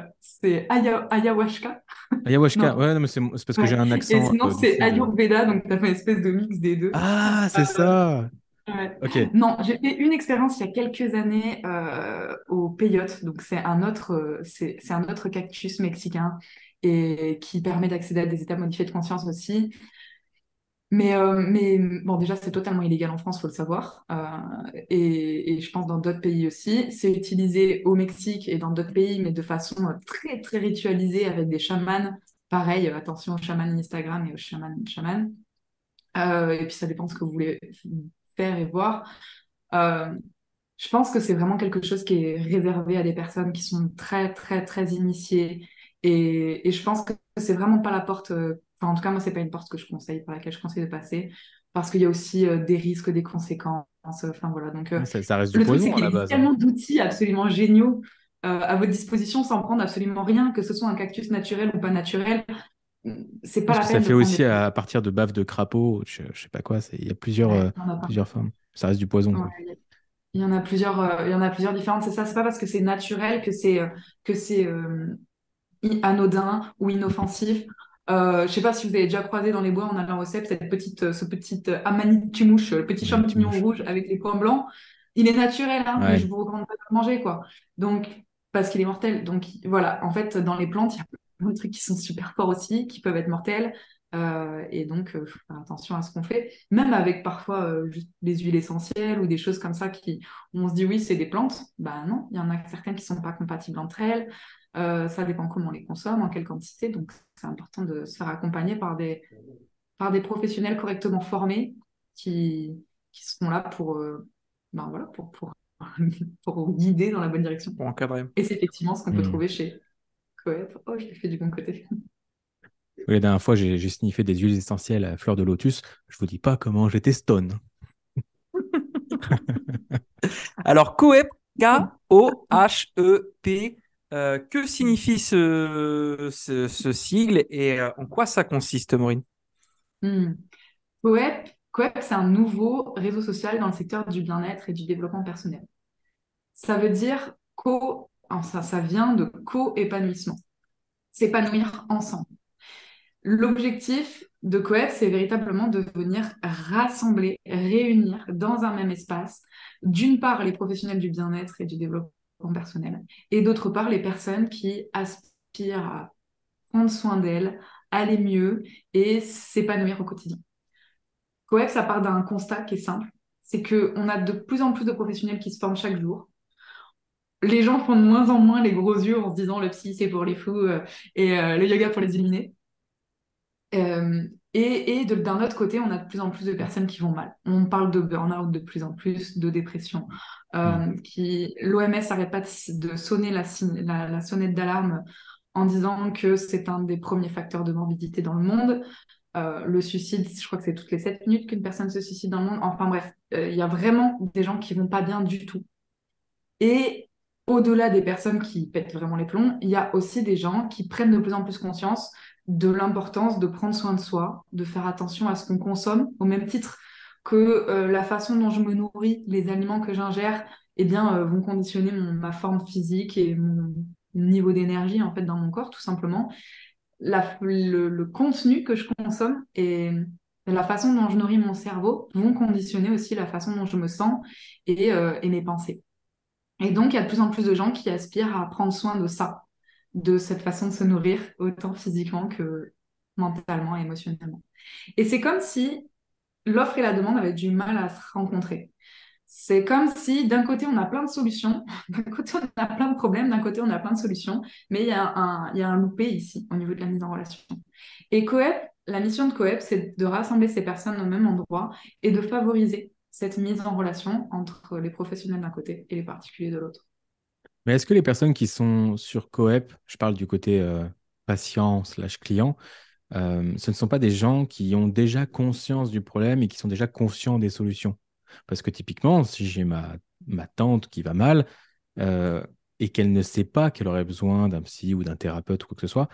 ayahuasca. Ayahuasca, ouais, non, mais c'est parce que j'ai un accent. Et sinon, c'est Ayurveda, donc tu as fait une espèce de mix des deux. Ah, c'est ça [gasps] non, j'ai fait une expérience il y a quelques années euh, au peyote. Donc, c'est un, autre, euh, c'est, un autre cactus mexicain et qui permet d'accéder à des états modifiés de conscience aussi. Mais, euh, mais bon, déjà, c'est totalement illégal en France, il faut le savoir. et, et, je pense dans d'autres pays aussi. C'est utilisé au Mexique et dans d'autres pays, mais de façon très, très ritualisée avec des chamans. Pareil, attention aux chamans Instagram et aux chamans chamans. et puis, ça dépend ce que vous voulez faire et voir. Euh, je pense que c'est vraiment quelque chose qui est réservé à des personnes qui sont très, très, très initiées. Et, et je pense que c'est vraiment pas la porte. Euh, enfin, en tout cas, moi, c'est pas une porte que je conseille, par laquelle je conseille de passer, parce qu'il y a aussi euh, des risques, des conséquences. Enfin voilà. Donc, ça, reste du poison à la base. Il y a tellement d'outils absolument géniaux à votre disposition sans prendre absolument rien, que ce soit un cactus naturel ou pas naturel c'est pas Ça fait aussi à partir de bave de crapaud, je, sais pas quoi. Il y a plusieurs, euh, plusieurs formes. Ça reste du poison. il y en a plusieurs, euh, il y en a plusieurs différentes. C'est ça. C'est pas parce que c'est naturel que c'est euh, que c'est anodin ou inoffensif. je sais pas si vous avez déjà croisé dans les bois en allant au CEP cette petite, ce petit amanitumuche, le petit champignon rouge avec les points blancs. Il est naturel, hein, mais je vous recommande pas de le manger, quoi. Donc, parce qu'il est mortel. Donc, voilà. En fait, dans les plantes, il y a des trucs qui sont super forts aussi, qui peuvent être mortels. Euh, et donc, euh, faut faire attention à ce qu'on fait. Même avec parfois euh, juste des huiles essentielles ou des choses comme ça qui, on se dit oui, c'est des plantes. Bah non, il y en a certaines qui sont pas compatibles entre elles. ça dépend comment on les consomme, en quelle quantité. Donc, c'est important de se faire accompagner par des, par des professionnels correctement formés qui, qui seront là pour, ben voilà, pour, pour, [laughs] pour guider dans la bonne direction. Pour encadrer. Et c'est effectivement ce qu'on peut mmh. trouver chez, Oh, je l'ai fait du bon côté. la dernière fois, j'ai sniffé des huiles essentielles à fleur de lotus. Je vous dis pas comment j'étais stone. [laughs] Alors, COEP, K-O-H-E-P, euh, que signifie ce, ce, sigle et euh, en quoi ça consiste, Maureen? Hmm. COEP, COEP c'est un nouveau réseau social dans le secteur du bien-être et du développement personnel. Ça veut dire co ça, vient de co-épanouissement. S'épanouir ensemble. L'objectif de Coep, c'est véritablement de venir rassembler, réunir dans un même espace, d'une part les professionnels du bien-être et du développement personnel, et d'autre part les personnes qui aspirent à prendre soin d'elles, aller mieux et s'épanouir au quotidien. Coep, ça part d'un constat qui est simple, c'est qu'on a de plus en plus de professionnels qui se forment chaque jour, les gens font de moins en moins les gros yeux en se disant le psy c'est pour les fous euh, et euh, le yoga pour les illuminés. Euh, et, d'un autre côté, on a de plus en plus de personnes qui vont mal. On parle de burn-out de plus en plus, de dépression. Mm. qui L'OMS n'arrête pas de, sonner la, la, sonnette d'alarme en disant que c'est un des premiers facteurs de morbidité dans le monde. le suicide, je crois que c'est toutes les 7 minutes qu'une personne se suicide dans le monde. Enfin bref, il y a vraiment des gens qui vont pas bien du tout. Et au-delà des personnes qui pètent vraiment les plombs, il y a aussi des gens qui prennent de plus en plus conscience de l'importance de prendre soin de soi, de faire attention à ce qu'on consomme, au même titre que euh, la façon dont je me nourris, les aliments que j'ingère, eh bien, euh, vont conditionner ma forme physique et mon niveau d'énergie en fait dans mon corps, tout simplement. le, contenu que je consomme et la façon dont je nourris mon cerveau vont conditionner aussi la façon dont je me sens et euh, mes pensées. Et donc, il y a de plus en plus de gens qui aspirent à prendre soin de ça, de cette façon de se nourrir, autant physiquement que mentalement émotionnellement. Et c'est comme si l'offre et la demande avaient du mal à se rencontrer. c'est comme si d'un côté on a plein de solutions, [laughs] d'un côté on a plein de problèmes, d'un côté on a plein de solutions, mais il y, a un, y a un loupé ici au niveau de la mise en relation. Et Coep, la mission de Coep, c'est de rassembler ces personnes au même endroit et de favoriser cette mise en relation entre les professionnels d'un côté et les particuliers de l'autre. Mais est-ce que les personnes qui sont sur Coep, je parle du côté euh, patient slash client, euh, ce ne sont pas des gens qui ont déjà conscience du problème et qui sont déjà conscients des solutions? Parce que typiquement, si j'ai ma, ma tante qui va mal euh, et qu'elle ne sait pas qu'elle aurait besoin d'un psy ou d'un thérapeute ou quoi que ce soit,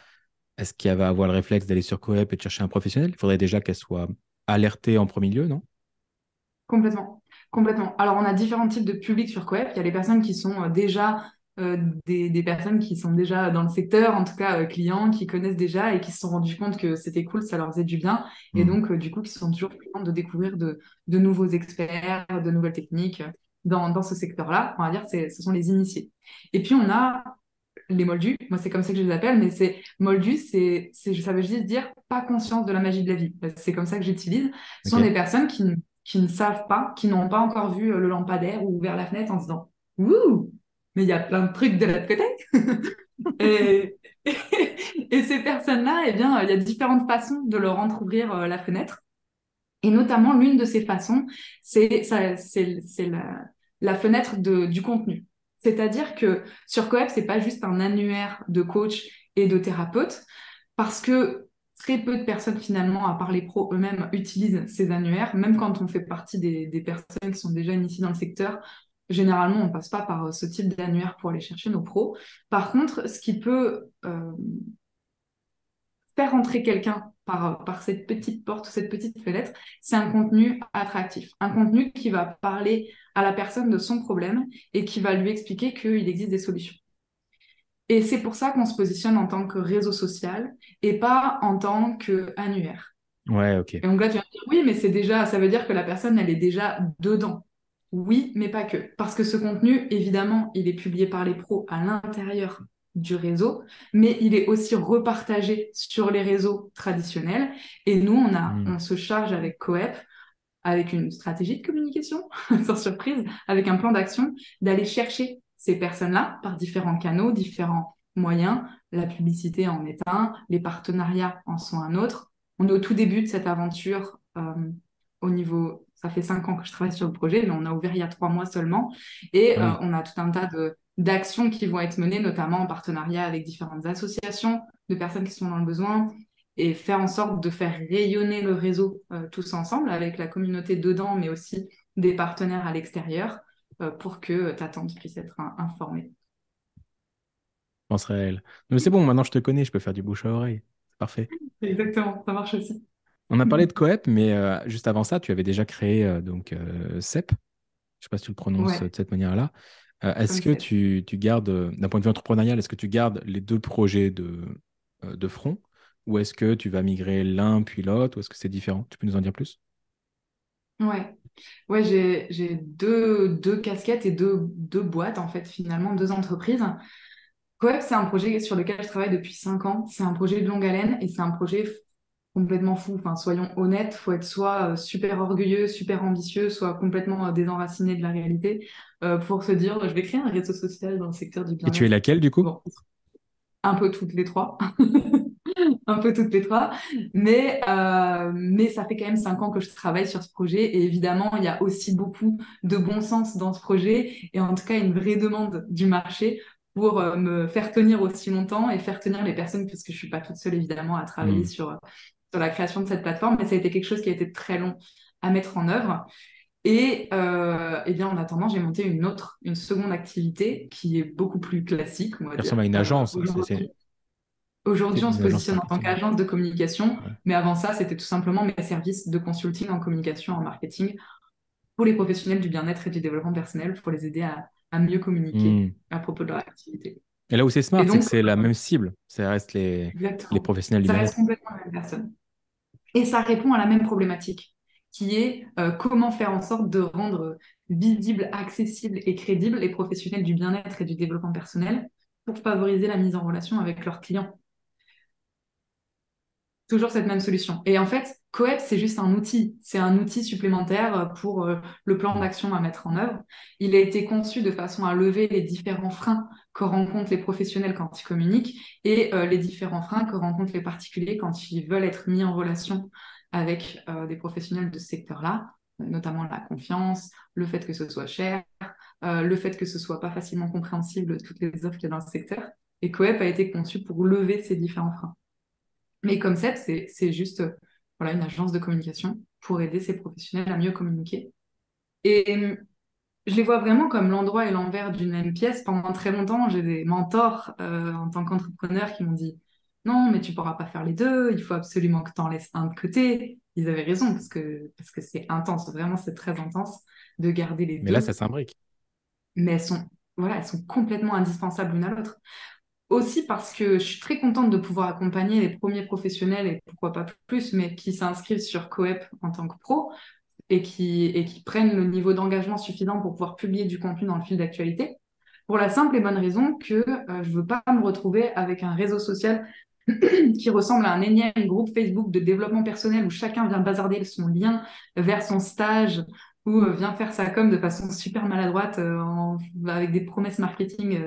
est-ce qu'elle va avoir le réflexe d'aller sur Coep et de chercher un professionnel? Il faudrait déjà qu'elle soit alertée en premier lieu, non? Complètement. Complètement. Alors, on a différents types de publics sur Coep. Il y a les personnes qui sont euh, déjà euh, des, personnes qui sont déjà dans le secteur, en tout cas euh, clients, qui connaissent déjà et qui se sont rendus compte que c'était cool, ça leur faisait du bien. Et mmh. donc, du coup, qui sont toujours contents de découvrir de, nouveaux experts, de nouvelles techniques dans, ce secteur-là. On va dire, ce sont les initiés. Et puis, on a les moldus, moi c'est comme ça que je les appelle, mais c'est moldus, c'est, ça veut juste dire pas conscience de la magie de la vie. C'est comme ça que j'utilise. Ce sont des personnes qui, qui ne savent pas, qui n'ont pas encore vu le lampadaire ou ouvert la fenêtre en se disant Ouh, mais il y a plein de trucs de l'autre côté. [laughs] et, ces personnes-là, eh bien, il y a différentes façons de leur entrouvrir euh, la fenêtre. Et notamment, l'une de ces façons, c'est la, la fenêtre du contenu. C'est-à-dire que sur Coep, c'est pas juste un annuaire de coach et de thérapeutes, parce que très peu de personnes finalement, à part les pros eux-mêmes, utilisent ces annuaires, même quand on fait partie des, personnes qui sont déjà initiées dans le secteur. Généralement, on passe pas par euh, ce type d'annuaire pour aller chercher nos pros. Par contre, ce qui peut euh, faire entrer quelqu'un par, par cette petite porte, cette petite fenêtre, c'est un contenu attractif, un contenu qui va parler à la personne de son problème et qui va lui expliquer qu'il existe des solutions. Et c'est pour ça qu'on se positionne en tant que réseau social et pas en tant qu'annuaire. Ouais, ok. Et donc là, tu vas me dire, oui, mais c'est déjà, ça veut dire que la personne, elle est déjà dedans. Oui, mais pas que. Parce que ce contenu, évidemment, il est publié par les pros à l'intérieur du réseau, mais il est aussi repartagé sur les réseaux traditionnels. Et nous, on, a, hmm. on se charge avec Coep, avec une stratégie de communication, [laughs] sans surprise, avec un plan d'action, d'aller chercher ces personnes-là par différents canaux, différents moyens. La publicité en est un, les partenariats en sont un autre. On est au tout début de cette aventure euh, au niveau ça fait cinq ans que je travaille sur le projet, mais on a ouvert il y a trois mois seulement. Et euh, on a tout un tas de, d'actions qui vont être menées, notamment en partenariat avec différentes associations de personnes qui sont dans le besoin, et faire en sorte de faire rayonner le réseau euh, tous ensemble, avec la communauté dedans, mais aussi des partenaires à l'extérieur, pour que ta tante puisse être informée. Je pense réel. Mais c'est bon, maintenant je te connais, je peux faire du bouche à oreille. C'est parfait. [laughs] Exactement, ça marche aussi. On a parlé de Coep, mais euh, juste avant ça, tu avais déjà créé euh, donc CEP. Je ne sais pas si tu le prononces de cette manière-là. est-ce que tu, gardes, d'un point de vue entrepreneurial, est-ce que tu gardes les deux projets de, de front? Ou est-ce que tu vas migrer l'un puis l'autre? Ou est-ce que c'est différent? Tu peux nous en dire plus? Ouais, Ouais, j'ai, deux, deux casquettes et deux, deux boîtes, en fait, finalement, deux entreprises. Coep, c'est un projet sur lequel je travaille depuis cinq ans. C'est un projet de longue haleine et c'est un projet complètement fou. Enfin, soyons honnêtes, faut être soit euh, super orgueilleux, super ambitieux, soit complètement euh, désenraciné de la réalité euh, pour se dire je vais créer un réseau social dans le secteur du bien-être. Et tu es laquelle du coup? Un peu toutes les trois. [laughs] [laughs] un peu toutes les trois. Mais, euh, mais ça fait quand même cinq ans que je travaille sur ce projet. Et évidemment, il y a aussi beaucoup de bon sens dans ce projet et en tout cas une vraie demande du marché pour euh, me faire tenir aussi longtemps et faire tenir les personnes, puisque je suis pas toute seule évidemment à travailler mmh. sur, sur la création de cette plateforme. Mais ça a été quelque chose qui a été très long à mettre en œuvre. Et, euh, eh bien, en attendant, j'ai monté une autre, une seconde activité qui est beaucoup plus classique. On va dire. à une agence. c'est Aujourd'hui, on se positionne en tant qu'agence de communication, mais avant ça, c'était tout simplement mes services de consulting en communication, en marketing, pour les professionnels du bien-être et du développement personnel, pour les aider à, mieux communiquer hmm. à propos de leur activité. Et là où c'est smart, c'est que c'est la même cible. Ça reste les, les professionnels du bien-être. Ça reste complètement la même personne. Et ça répond à la même problématique, qui est euh, comment faire en sorte de rendre visible, accessible et crédible les professionnels du bien-être et du développement personnel pour favoriser la mise en relation avec leurs clients toujours cette même solution. Et en fait, Coep, c'est juste un outil. C'est un outil supplémentaire pour euh, le plan d'action à mettre en œuvre. Il a été conçu de façon à lever les différents freins que rencontrent les professionnels quand ils communiquent et euh, les différents freins que rencontrent les particuliers quand ils veulent être mis en relation avec euh, des professionnels de ce secteur-là, notamment la confiance, le fait que ce soit cher, le fait que ce soit pas facilement compréhensible toutes les offres qu'il y a dans le secteur. Et Coep a été conçu pour lever ces différents freins. Mais comme ça, c'est juste voilà, une agence de communication pour aider ces professionnels à mieux communiquer. Et hum, je les vois vraiment comme l'endroit et l'envers d'une même pièce. Pendant très longtemps, j'ai des mentors euh, en tant qu'entrepreneur qui m'ont dit non, mais tu pourras pas faire les deux, il faut absolument que tu en laisses un de côté. Ils avaient raison parce que parce que c'est intense, vraiment c'est très intense de garder les deux. Mais là, ça s'imbrique. Mais elles sont voilà, elles sont complètement indispensables l'une à l'autre aussi parce que je suis très contente de pouvoir accompagner les premiers professionnels et pourquoi pas plus, mais qui s'inscrivent sur Coep en tant que pro et qui, et qui prennent le niveau d'engagement suffisant pour pouvoir publier du contenu dans le fil d'actualité. Pour la simple et bonne raison que euh, je veux pas me retrouver avec un réseau social [clears throat] qui ressemble à un énième groupe Facebook de développement personnel où chacun vient bazarder son lien vers son stage ou euh, vient faire sa com de façon super maladroite euh, avec des promesses marketing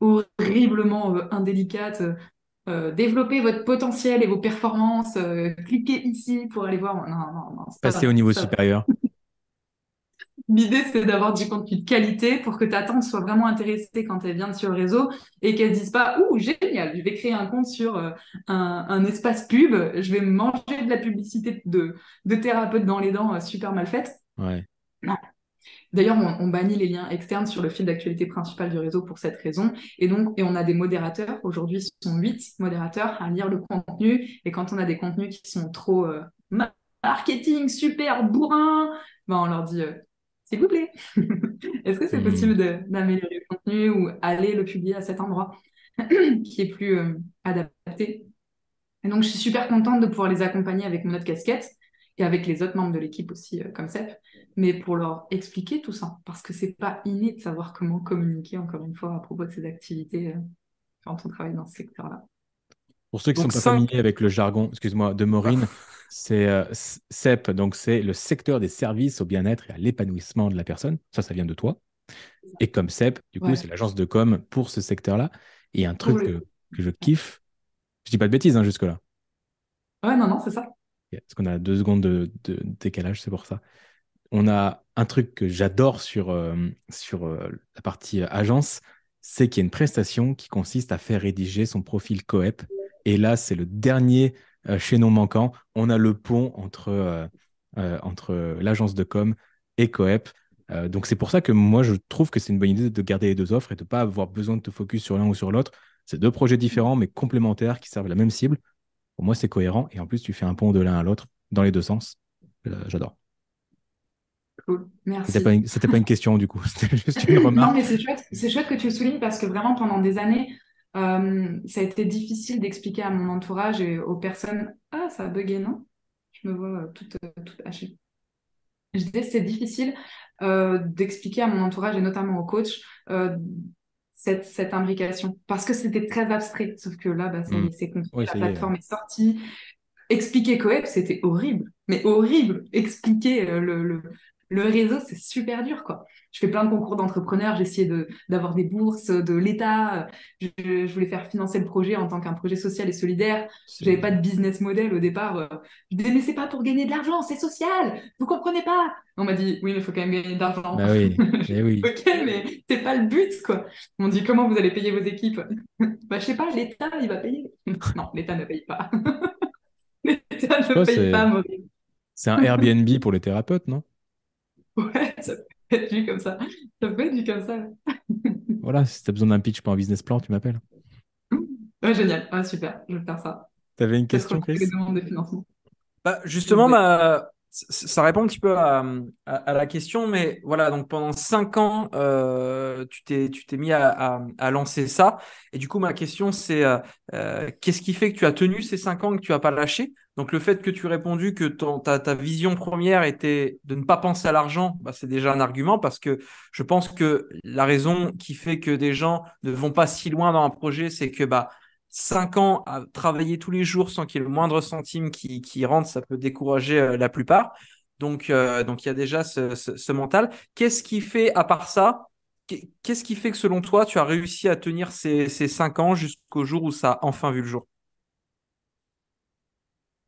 horriblement euh, indélicate. Euh, développer votre potentiel et vos performances, cliquez ici pour aller voir. Non, non, non. Passer au niveau supérieur. [laughs] L'idée, c'est d'avoir du contenu de qualité pour que ta tante soit vraiment intéressée quand elle vient sur le réseau et qu'elle ne dise pas Ouh, génial, je vais créer un compte sur un, un, espace pub, je vais manger de la publicité de, de thérapeute dans les dents super mal faite. Ouais. Non, D'ailleurs, on, bannit les liens externes sur le fil d'actualité principal du réseau pour cette raison. Et donc, et on a des modérateurs. Aujourd'hui, ce sont huit modérateurs à lire le contenu. Et quand on a des contenus qui sont trop euh, marketing, super bourrin, ben on leur dit euh, s'il vous plaît, [laughs] est-ce que c'est mmh. possible d'améliorer le contenu ou aller le publier à cet endroit [clears throat] qui est plus euh, adapté? Et donc, je suis super contente de pouvoir les accompagner avec mon autre casquette et avec les autres membres de l'équipe aussi, comme CEP mais pour leur expliquer tout ça, parce que c'est pas inné de savoir comment communiquer, encore une fois, à propos de ces activités euh, quand on travaille dans ce secteur-là. Pour ceux qui ne sont pas familiers avec le jargon, excuse-moi, de Maureen, c'est euh, CEP, donc c'est le secteur des services au bien-être et à l'épanouissement de la personne. Ça, ça vient de toi. Et comme CEP, du coup, c'est l'agence de com pour ce secteur-là. Et un truc que, je kiffe, je dis pas de bêtises hein, jusque-là. Ouais, non, non, c'est ça. Parce qu'on a deux secondes de décalage, c'est pour ça on a un truc que j'adore sur, euh, sur euh, la partie euh, agence, c'est qu'il y a une prestation qui consiste à faire rédiger son profil coep. Et là, c'est le dernier chaînon manquant. On a le pont entre, entre l'agence de com et coep. donc c'est pour ça que moi, je trouve que c'est une bonne idée de garder les deux offres et de ne pas avoir besoin de te focus sur l'un ou sur l'autre. C'est deux projets différents mais complémentaires qui servent la même cible. Pour moi, c'est cohérent. Et en plus, tu fais un pont de l'un à l'autre dans les deux sens. J'adore. Cool, merci. C'était pas, pas, une question du coup, [laughs] c'était juste une [laughs] remarque. non, mais c'est chouette, chouette que tu le soulignes parce que vraiment pendant des années, euh, ça a été difficile d'expliquer à mon entourage et aux personnes Ah, ça a bugué, non? Je me vois toute, toute hachée. Je disais, c'est difficile euh, d'expliquer à mon entourage et notamment au coach euh, cette, cette, imbrication parce que c'était très abstrait. Sauf que là, bah, c'est mmh. la plateforme est, sortie. Expliquer Coep, c'était horrible, mais horrible. Expliquer le, le réseau, c'est super dur, quoi. Je fais plein de concours d'entrepreneurs, j'ai essayé d'avoir des bourses de l'État, je, voulais faire financer le projet en tant qu'un projet social et solidaire. Je n'avais pas de business model au départ. Euh. Je disais, mais c'est pas pour gagner de l'argent, c'est social, vous comprenez pas On m'a dit, oui, mais il faut quand même gagner de l'argent. Bah oui, oui. [laughs] ok, mais c'est pas le but, quoi. On dit, comment vous allez payer vos équipes? [laughs] Bah, je sais pas, l'État, il va payer. [laughs] non, l'État ne paye pas. L'État ne paye pas, Maurice. C'est un Airbnb pour les thérapeutes, non? Ouais, ça peut être vu comme ça. Ça peut être vu comme ça. voilà, si tu as besoin d'un pitch pour un business plan, tu m'appelles. Ouais, génial. Ouais, super, je vais faire ça. Tu avais une question, Chris? de financement. Bah, justement, ma, ça répond un petit peu à, la question, mais voilà, donc pendant cinq ans, euh, tu t'es, tu t'es mis à, lancer ça. Et du coup, ma question, c'est euh, euh, qu'est-ce qui fait que tu as tenu ces cinq ans et que tu n'as pas lâché? Donc, le fait que tu aies répondu que ta, ta, vision première était de ne pas penser à l'argent, bah, c'est déjà un argument parce que je pense que la raison qui fait que des gens ne vont pas si loin dans un projet, c'est que bah, 5 ans à travailler tous les jours sans qu'il y ait le moindre centime qui, qui rentre, ça peut décourager la plupart. Donc, donc il y a déjà ce, ce mental. Qu'est-ce qui fait, à part ça, Qu'est-ce qui fait que selon toi, tu as réussi à tenir ces, ces cinq ans jusqu'au jour où ça a enfin vu le jour?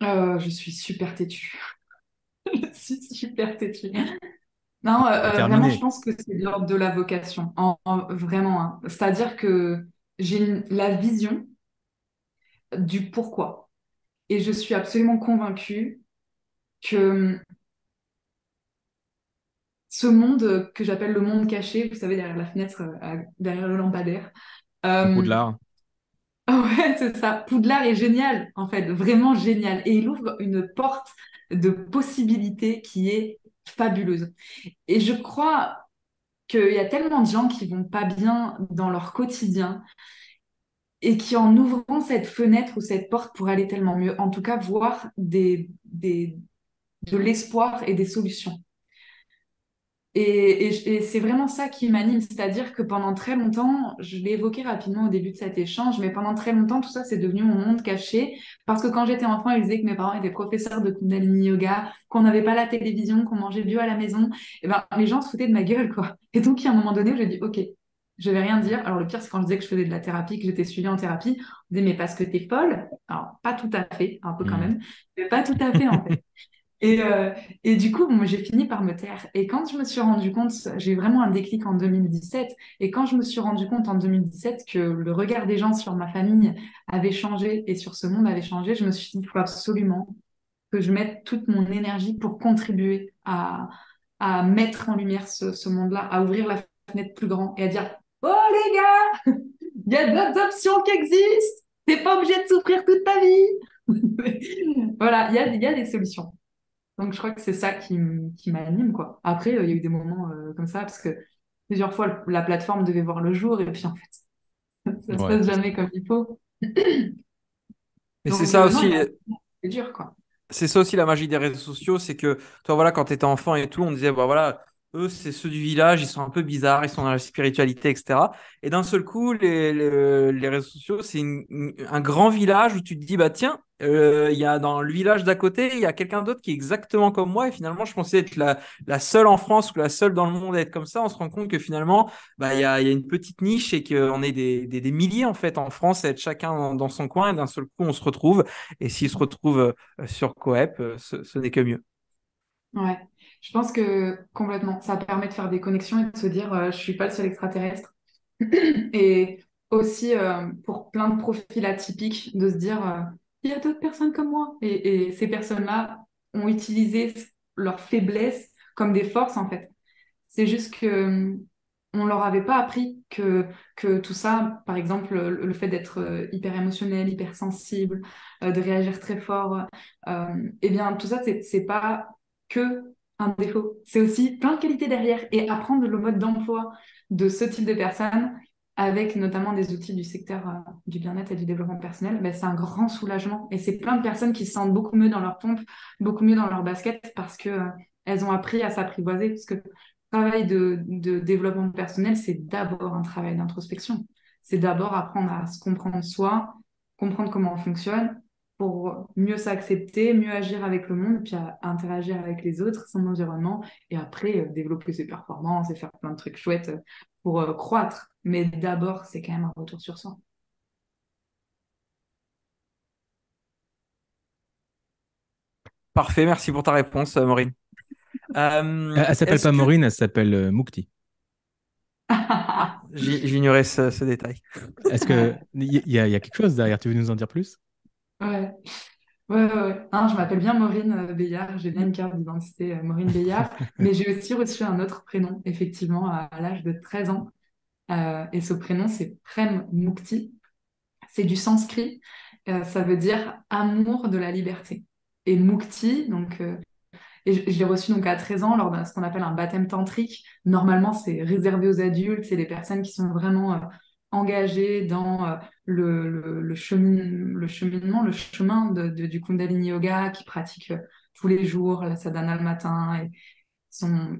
Euh, Je suis super têtue. [laughs] je suis super têtue. Non, euh, euh, vraiment, je pense que c'est de l'ordre de la vocation. vraiment. Hein. C'est-à-dire que j'ai la vision du pourquoi. Et je suis absolument convaincue que ce monde que j'appelle le monde caché, vous savez, derrière la fenêtre, euh, derrière le lampadaire. Euh, Poudlard. [laughs] Ouais, c'est ça. Poudlard est génial, en fait, vraiment génial. Et il ouvre une porte de possibilités qui est fabuleuse. Et je crois qu'il y a tellement de gens qui vont pas bien dans leur quotidien et qui, en ouvrant cette fenêtre ou cette porte pour aller tellement mieux, en tout cas, voir de l'espoir et des solutions. Et, c'est vraiment ça qui m'anime, c'est-à-dire que pendant très longtemps, je l'ai évoqué rapidement au début de cet échange, mais pendant très longtemps, tout ça, c'est devenu mon monde caché, parce que quand j'étais enfant, ils disaient que mes parents étaient professeurs de Kundalini Yoga, qu'on n'avait pas la télévision, qu'on mangeait bio à la maison, et ben les gens se foutaient de ma gueule, quoi. Et donc, a un moment donné j'ai dit, ok, je vais rien dire. Alors, le pire, c'est quand je disais que je faisais de la thérapie, que j'étais suivie en thérapie, on disait, mais parce que t'es folle. Alors, pas tout à fait, un peu quand mmh. même, mais pas tout à fait, en fait. [laughs] Et, euh, et, du coup, moi, j'ai fini par me taire. Et quand je me suis rendu compte, j'ai vraiment un déclic en 2017. Et quand je me suis rendu compte en 2017 que le regard des gens sur ma famille avait changé et sur ce monde avait changé, je me suis dit, il faut absolument que je mette toute mon énergie pour contribuer à, à mettre en lumière ce, ce monde-là, à ouvrir la fenêtre plus grand et à dire, oh les gars, il y a d'autres options qui existent. T'es pas obligé de souffrir toute ta vie. [laughs] voilà, il y a, y a des solutions. Donc, je crois que c'est ça qui, m'anime, quoi. Après, euh, il y a eu des moments euh, comme ça, parce que plusieurs fois, la plateforme devait voir le jour, et puis en fait, [laughs] ça se passe jamais comme il faut. Mais c'est ça euh, aussi. C'est dur, quoi. C'est ça aussi la magie des réseaux sociaux, c'est que toi, voilà, quand tu étais enfant et tout, on disait, bah voilà, eux, c'est ceux du village, ils sont un peu bizarres, ils sont dans la spiritualité, etc. Et d'un seul coup, les, les, réseaux sociaux, c'est un grand village où tu te dis, bah tiens, euh, il y a dans le village d'à côté, il y a quelqu'un d'autre qui est exactement comme moi. Et finalement, je pensais être la, la, seule en France ou la seule dans le monde à être comme ça. On se rend compte que finalement, bah, il, y a, y a une petite niche et qu'on est des, des, des, milliers en fait en France à être chacun dans, son coin. Et d'un seul coup, on se retrouve. Et s'ils se retrouvent euh, sur Coep, euh, ce, ce n'est que mieux. Ouais, je pense que complètement, ça permet de faire des connexions et de se dire, je suis pas le seul extraterrestre. [clears throat] et aussi, pour plein de profils atypiques, de se dire il y a d'autres personnes comme moi. Et, ces personnes-là ont utilisé leur faiblesse comme des forces, en fait. C'est juste que on leur avait pas appris que, que tout ça, par exemple, le, fait d'être euh, hyper émotionnel, hyper sensible, euh, de réagir très fort, euh, eh bien, tout ça, c'est pas que un défaut. C'est aussi plein de qualités derrière. Et apprendre le mode d'emploi de ce type de personnes, avec notamment des outils du secteur euh, du bien-être et du développement personnel, ben, c'est un grand soulagement. Et c'est plein de personnes qui se sentent beaucoup mieux dans leur pompe, beaucoup mieux dans leur basket parce que euh, elles ont appris à s'apprivoiser. Parce que le travail de, de développement personnel, c'est d'abord un travail d'introspection. C'est d'abord apprendre à se comprendre soi, comprendre comment on fonctionne pour mieux s'accepter, mieux agir avec le monde, puis à, interagir avec les autres, son environnement, et après euh, développer ses performances et faire plein de trucs chouettes pour croître. Mais d'abord, c'est quand même un retour sur soi. Parfait, merci pour ta réponse, euh, Maureen. [laughs] Euh, elle s'appelle pas Maureen, elle s'appelle euh, Moukti. [laughs] J'ignorais ce, détail. Est-ce que il y, a quelque chose derrière? Tu veux nous en dire plus? Ouais. Ouais, ouais, je m'appelle bien Maureen Bayard, j'ai bien une carte d'identité Maureen Bayard, [laughs] mais j'ai aussi reçu un autre prénom, effectivement, à l'âge de 13 ans. Euh, et ce prénom, c'est Prem Mukti. C'est du sanskrit. Euh, ça veut dire amour de la liberté. Et Mukti, donc, euh, et je, l'ai reçu donc à 13 ans lors de ce qu'on appelle un baptême tantrique. Normalement, c'est réservé aux adultes, c'est les personnes qui sont vraiment engagées dans le, le, cheminement, le chemin de, du Kundalini Yoga, qui pratiquent tous les jours la sadhana le matin et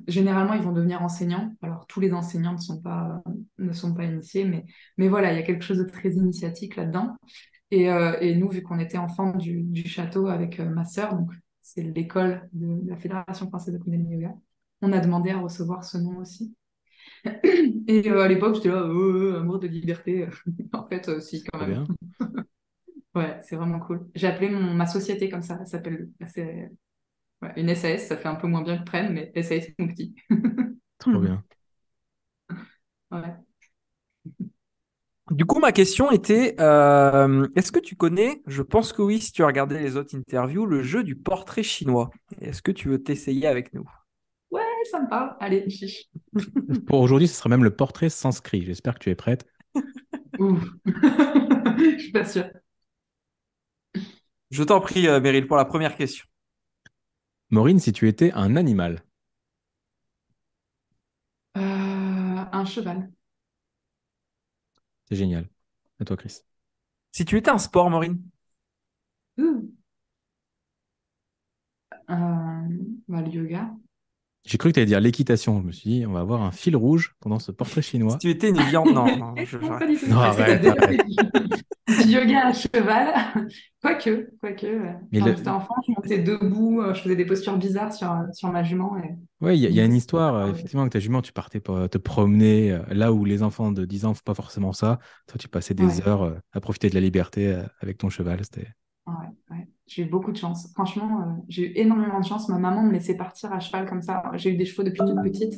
généralement, ils vont devenir enseignants. Alors, tous les enseignants ne sont pas, initiés, mais, mais voilà, il y a quelque chose de très initiatique là-dedans. Et, euh, et nous, vu qu'on était enfants du, château avec euh, ma sœur, donc c'est l'école de la Fédération française de Kundalini Yoga, on a demandé à recevoir ce nom aussi. [coughs] Et euh, à l'époque, j'étais là, euh, amour de liberté. [laughs] en fait, euh, si, quand même. bien. [laughs] Ouais, c'est vraiment cool. J'ai appelé mon, ma société comme ça. Elle s'appelle c'est ouais, une SAS. Ça fait un peu moins bien que Prenne, mais SAS, mon petit. [laughs] Trop bien. Ouais. Du coup, ma question était euh, est-ce que tu connais, je pense que oui, si tu as regardé les autres interviews, le jeu du portrait chinois Est-ce que tu veux t'essayer avec nous? Ça me parle. Allez, chiche. [laughs] Pour aujourd'hui, ce sera même le portrait sanscrit. J'espère que tu es prête. [laughs] Ouf. [laughs] Je suis pas sûre. Je t'en prie, euh, Meryl, pour la première question. Maureen, si tu étais un animal, Euh, un cheval. c'est génial. À toi, Chris. Si tu étais un sport, Maureen Ouh. Euh, bah, le yoga. J'ai cru que tu allais dire l'équitation. Je me suis dit, on va avoir un fil rouge pendant ce portrait Si chinois. tu étais une viande, non, non, je- Non, j'arrête. pas du tout. Non, Parce que arrête, arrête. du [laughs] yoga à cheval. Quoique. Mais Quand le- j'étais enfant, je montais debout, euh, je faisais des postures bizarres sur, sur ma jument. Et... Oui, il y, a- il y a une histoire, euh, effectivement, que ta jument, tu partais pour te promener euh, là où les enfants de 10 ans ne font pas forcément ça. Toi, tu passais des Ouais. heures euh, à profiter de la liberté euh, avec ton cheval. C'était Ouais, ouais. J'ai eu beaucoup de chance. Franchement, euh, j'ai eu énormément de chance. Ma maman me laissait partir à cheval comme ça. J'ai eu des chevaux depuis toute petite.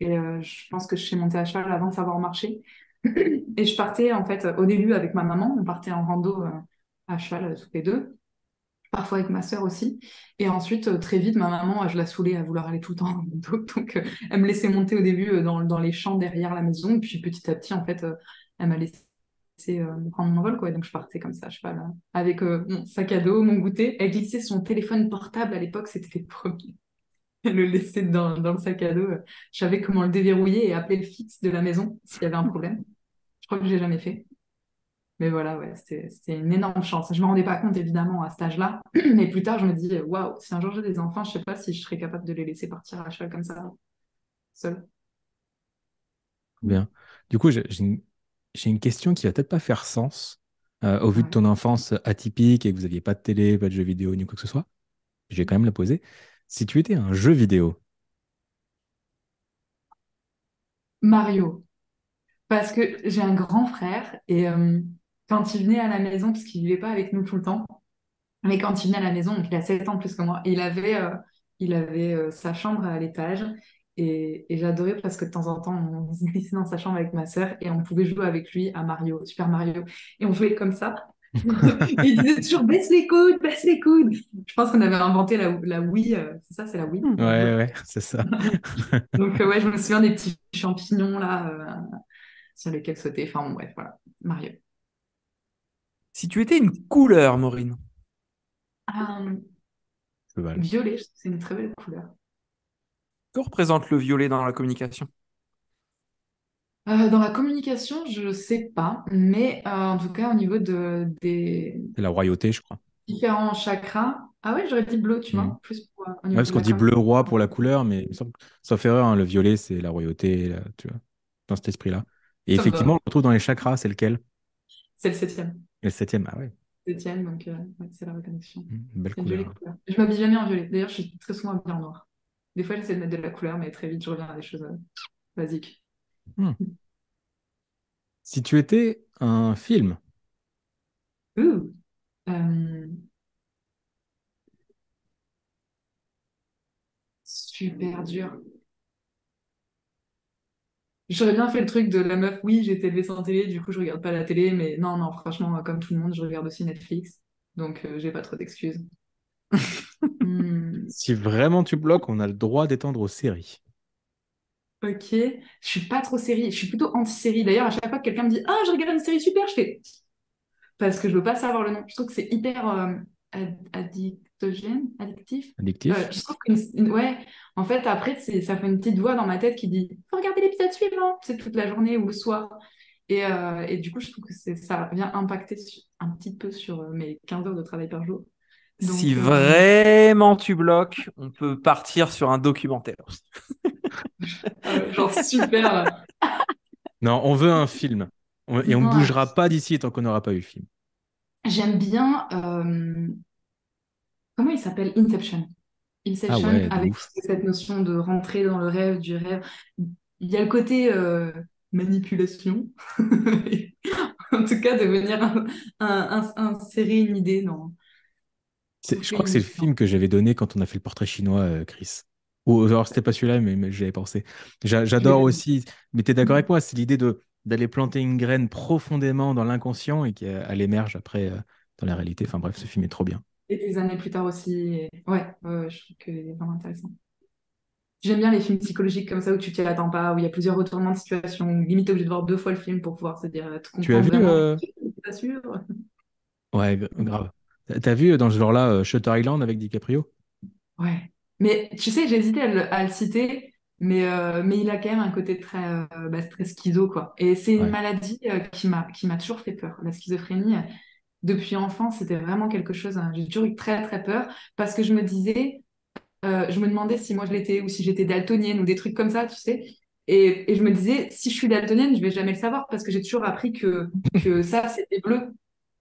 Et euh, je pense que je sais monter à cheval avant de savoir marcher. Et je partais, en fait, au début avec ma maman. On partait en rando euh, à cheval toutes les deux. Parfois avec ma sœur aussi. Et ensuite, très vite, ma maman, je la saoulais à vouloir aller tout le temps en rando. [laughs] Donc, elle me laissait monter au début dans, dans les champs derrière la maison. Puis petit à petit, en fait, elle m'a laissé euh, me prendre mon envol, quoi. Donc, je partais comme ça à cheval, hein, avec euh, mon sac à dos, mon goûter. Elle glissait son téléphone portable à l'époque, c'était les premiers. Le laissait dans, dans le sac à dos. Je savais comment le déverrouiller et appeler le fixe de la maison s'il y avait un problème. Je crois que je l'ai jamais fait. Mais voilà, ouais, c'était une énorme chance. Je me rendais pas compte, évidemment, à cet âge-là. [clears throat] Mais plus tard, je me dis, waouh, si un jour j'ai des enfants, je sais pas si je serais capable de les laisser partir à cheval comme ça, seul. bien. Du coup, j'ai j'ai une, j'ai une question qui va peut-être pas faire sens euh, au vu de Ouais. ton enfance atypique et que vous n'aviez pas de télé, pas de jeux vidéo ni quoi que ce soit. Je vais quand même la poser. Si tu étais un jeu vidéo, Mario. Parce que j'ai un grand frère et euh, quand il venait à la maison, parce qu'il vivait pas avec nous tout le temps, mais quand il venait à la maison, donc il a 7 ans plus que moi, il avait, euh, il avait euh, sa chambre à l'étage et, et j'adorais parce que de temps en temps, on se glissait dans sa chambre avec ma sœur et on pouvait jouer avec lui à Mario, Super Mario, et on jouait comme ça. [laughs] Il disait toujours baisse les coudes, baisse les coudes. Je pense qu'on avait inventé la, la Wii, euh, c'est ça, c'est la Wii? ouais, ouais, c'est ça. [laughs] Donc, euh, ouais, je me souviens des petits champignons là euh, sur lesquels sauter. Enfin, bon, bref, voilà. Mario. Si tu étais une couleur, Maureen, Euh, violet, je trouve que c'est une très belle couleur. Que représente le violet dans la communication? Euh, dans la communication, je sais pas, mais euh, en tout cas, au niveau de, des C'est la royauté, je crois. différents chakras. Ah ouais, j'aurais dit bleu, tu vois, plus pour, euh, Ouais, parce qu'on dit bleu roi pour la couleur, mais il me semble, que- sauf erreur, hein, le violet, c'est la royauté, là, tu vois, dans cet esprit-là. Et effectivement, on le retrouve dans les chakras, c'est lequel? C'est le septième. Le septième, ah ouais, Septième, donc euh, ouais, c'est la reconnexion. Mmh, belle couleur. couleur. Je m'habille jamais en violet. D'ailleurs, je suis très souvent habillée en noir. Des fois, j'essaie de mettre de la couleur, mais très vite, je reviens à des choses euh, basiques. Si tu étais un film, Ouh. Euh, Super dur. J'aurais bien fait le truc de la meuf, oui, j'ai été élevée sans télé, du coup je regarde pas la télé, mais non, non, franchement, comme tout le monde, je regarde aussi Netflix, donc euh, j'ai pas trop d'excuses. [laughs] Hmm, si vraiment tu bloques, on a le droit d'étendre aux séries. ok, je suis pas trop série, je suis plutôt anti-série. D'ailleurs, à chaque fois que quelqu'un me dit, ah, je regarde une série super, je fais, parce que je veux pas savoir le nom. Je trouve que c'est hyper euh, ad- addictogène, addictif. Addictif? Euh, je trouve que, ouais, en fait, après, c'est, ça fait une petite voix dans ma tête qui dit Faut regarder l'épisode suivant, c'est toute la journée ou le soir. Et, euh, et du coup, je trouve que ça vient impacter un petit peu sur mes 15 heures de travail par jour. Donc, Si euh, vraiment tu bloques, on peut partir sur un documentaire. euh, genre super. [laughs] Non, on veut un film. On- Et on ne bougera pas d'ici tant qu'on n'aura pas eu le film. j'aime bien. euh, comment il s'appelle? Inception. Ah Inception, ouais, de avec ouf. cette notion de rentrer dans le rêve, du rêve. Il y a le côté euh, manipulation. [laughs] En tout cas, de venir un- un- un- insérer une idée dans Je crois que c'est le film que j'avais donné quand on a fait le portrait chinois, euh, Chris. Ou alors c'était pas celui-là, mais, mais j'y avais pensé. J'adore aussi, mais tu es d'accord avec moi, c'est l'idée de d'aller planter une graine profondément dans l'inconscient et qu'elle émerge après euh, dans la réalité. Enfin bref, ce film est trop bien. Et des années plus tard aussi. Ouais, je trouve que c'est vraiment intéressant. J'aime bien les films psychologiques comme ça où tu t'y attends pas, où il y a plusieurs retournements de situation, où limite t'es obligé de voir deux fois le film pour pouvoir se dire, te Tu as vu euh, [laughs] T'es pas sûr? Ouais, gra- grave. T'as vu euh, dans ce genre-là euh, Shutter Island avec DiCaprio? Ouais. Mais tu sais, j'ai hésité à le, à le citer, mais, euh, mais il a quand même un côté très, euh, bah, très schizo, quoi. Et c'est une Ouais. maladie euh, qui m'a, toujours fait peur. La schizophrénie, depuis enfant, c'était vraiment quelque chose, hein. J'ai toujours eu très, très peur parce que je me disais, je me demandais si moi je l'étais ou si j'étais daltonienne ou des trucs comme ça, tu sais. Et, et je me disais, si je suis daltonienne, je vais jamais le savoir parce que j'ai toujours appris que, que ça, c'était bleu.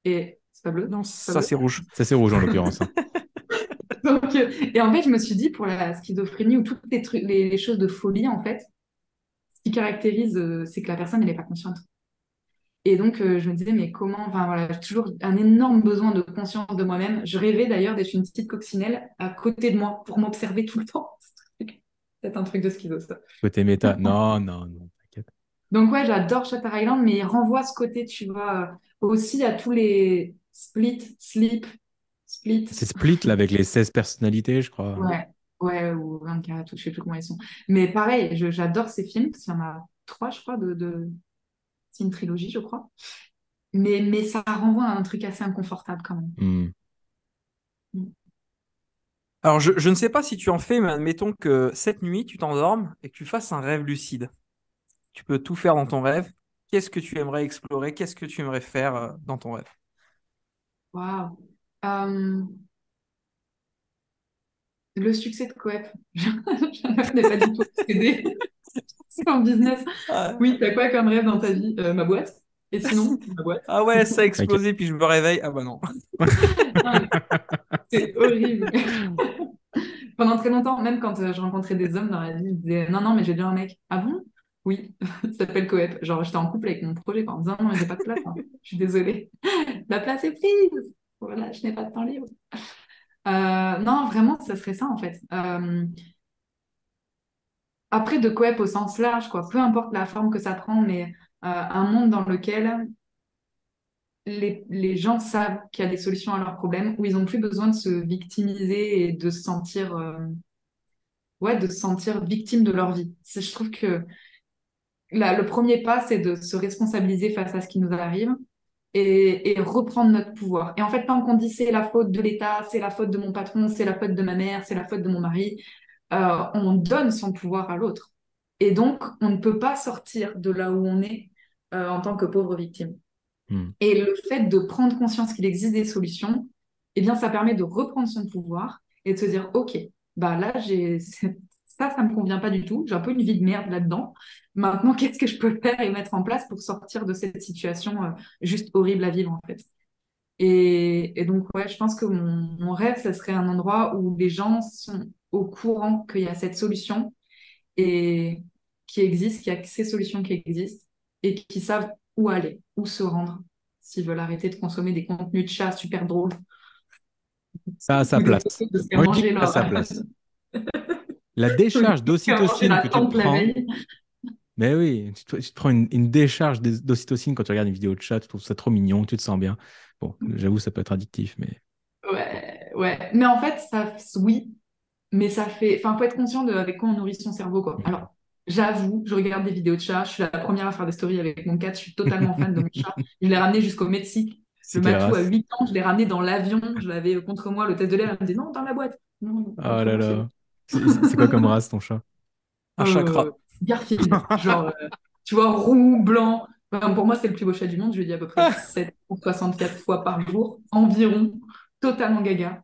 Et pas bleu? Non, pas ça c'est rouge. Ça c'est rouge en l'occurrence. hein. [laughs] Donc, euh, et en fait, je me suis dit, pour la schizophrénie ou toutes les, trucs, les, les choses de folie, en fait, ce qui caractérise, euh, c'est que la personne, elle n'est pas consciente. Et donc, euh, je me disais, mais comment, enfin voilà, j'ai toujours un énorme besoin de conscience de moi-même. Je rêvais d'ailleurs d'être une petite coccinelle à côté de moi pour m'observer tout le temps. [laughs] C'est un truc de schizo, ça. Côté méta. Non, non, non, t'inquiète. Donc, ouais, j'adore Shutter Island, mais il renvoie ce côté, tu vois, aussi à tous les split, sleep, split. C'est Split là avec les 16 personnalités, je crois. Ouais, ouais, ou 24, ou je sais plus comment ils sont. Mais pareil, j'adore ces films, parce qu'il y en a trois, je crois, de, de... c'est une trilogie, je crois. Mais, mais ça renvoie à un truc assez inconfortable quand même. Hmm. Alors, je, je ne sais pas si tu en fais, mais admettons que cette nuit, tu t'endormes et que tu fasses un rêve lucide. Tu peux tout faire dans ton rêve. Qu'est-ce que tu aimerais explorer? Qu'est-ce que tu aimerais faire euh, dans ton rêve? Waouh. Euh, le succès de Coep. [laughs] Je n'ai pas du tout aidé. [laughs] C'est un business. Ah, Oui, t'as quoi comme rêve dans ta vie? Euh, ma boîte? Et sinon, [laughs] ma boîte? ah ouais, ça a explosé, puis je me réveille. Ah bah non. Ah, C'est horrible. Pendant très longtemps, même quand euh, je rencontrais des hommes dans la vie, ils me disaient non, non, mais j'ai déjà un mec. Ah bon? Oui, [laughs] ça s'appelle Coep. Genre, j'étais en couple avec mon projet quoi, en disant non, mais j'ai pas de place. hein. [laughs] Je suis désolée. [laughs] La place est prise. Voilà, je n'ai pas de temps libre. Euh, non, vraiment, ça serait ça en fait. Euh, après, de Coep au sens large, quoi. Peu importe la forme que ça prend, mais euh, un monde dans lequel les, les gens savent qu'il y a des solutions à leurs problèmes, où ils n'ont plus besoin de se victimiser et de se sentir, ouais, de se sentir victime de leur vie. Je trouve que le premier pas, c'est de se responsabiliser face à ce qui nous arrive et, et reprendre notre pouvoir. Et en fait, tant qu'on dit c'est la faute de l'État, c'est la faute de mon patron, c'est la faute de ma mère, c'est la faute de mon mari, euh, on donne son pouvoir à l'autre. Et donc, on ne peut pas sortir de là où on est euh, en tant que pauvre victime. Hmm. Et le fait de prendre conscience qu'il existe des solutions, eh bien, ça permet de reprendre son pouvoir et de se dire, OK, bah là, j'ai [laughs] ça, ça me convient pas du tout. J'ai un peu une vie de merde là-dedans. Maintenant, [laughs] qu'est-ce que je peux faire et mettre en place pour sortir de cette situation euh, juste horrible à vivre, en fait? Et, et donc, ouais, je pense que mon, mon rêve, ça serait un endroit où les gens sont au courant qu'il y a cette solution et qui existe, qu'il y a ces solutions qui existent et qui savent où aller, où se rendre, s'ils veulent arrêter de consommer des contenus de chats super drôles. Ça a sa place. Moi, je dis sa place. [laughs] La [laughs] décharge d'ocytocine que tu prends. Mais oui, tu te, tu te prends une, une décharge d'ocytocine quand tu regardes une vidéo de chat, tu trouves ça trop mignon, tu te sens bien. Bon, j'avoue, ça peut être addictif, mais Ouais, ouais. Mais en fait, ça, oui, mais ça fait. Enfin, faut être conscient de avec quoi on nourrit son cerveau, quoi. Alors, j'avoue, je regarde des vidéos de chats. Je suis la première à faire des stories avec mon cat. Je suis totalement fan de mon chat. [laughs] Je l'ai ramené jusqu'au Mexique. Le matou à race 8 ans, je l'ai ramené dans l'avion. Je l'avais contre moi. Le test de l'air, elle me dit non, dans la boîte. Non, Oh là là. C'est quoi comme race ton chat? Un c'est- chakra. Euh, Garfield. [laughs] Genre, euh, tu vois, roux, blanc. Enfin, pour moi, c'est le plus beau chat du monde. Je lui dis à peu près 764 fois par jour, environ. Totalement gaga.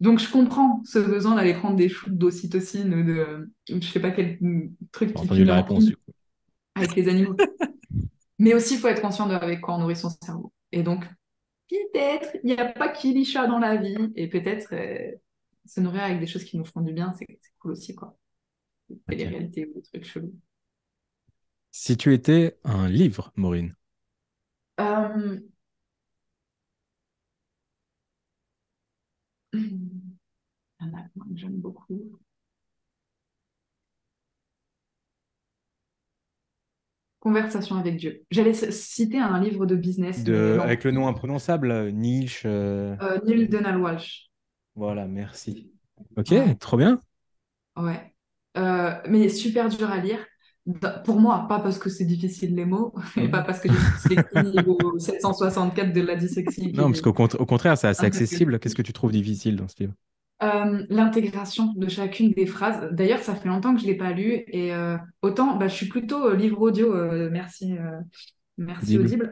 Donc, je comprends ce besoin d'aller prendre des shoots d'ocytocine ou de, euh, je sais pas quel truc J'ai qui entendu la réponse. du coup. avec les animaux. [laughs] Mais aussi, il faut être conscient de avec quoi on nourrit son cerveau. Et donc, peut-être il n'y a pas qu'Ilisha dans la vie et peut-être euh, se nourrir avec des choses qui nous font du bien, c'est cool aussi, quoi. Les réalités ou des trucs chelous. Si tu étais un livre, Maureen? Euh... [clears throat] Il y en a que j'aime beaucoup. Conversation avec Dieu. J'allais citer un livre de business. De... Avec le nom imprononçable, euh, Niche. Euh... euh Neil Donald Walsh. Voilà, merci. Ok, trop bien. Ouais. Euh, mais super dur à lire. Pour moi, pas parce que c'est difficile les mots, [laughs] et pas parce que j'ai le niveau 764 de la dyslexie. Non, parce qu'au contraire, c'est assez accessible. Qu'est-ce que tu trouves difficile dans ce livre? Euh, l'intégration de chacune des phrases. D'ailleurs, ça fait longtemps que je ne l'ai pas lu et euh, autant, bah, je suis plutôt euh, livre audio. merci, merci Audible.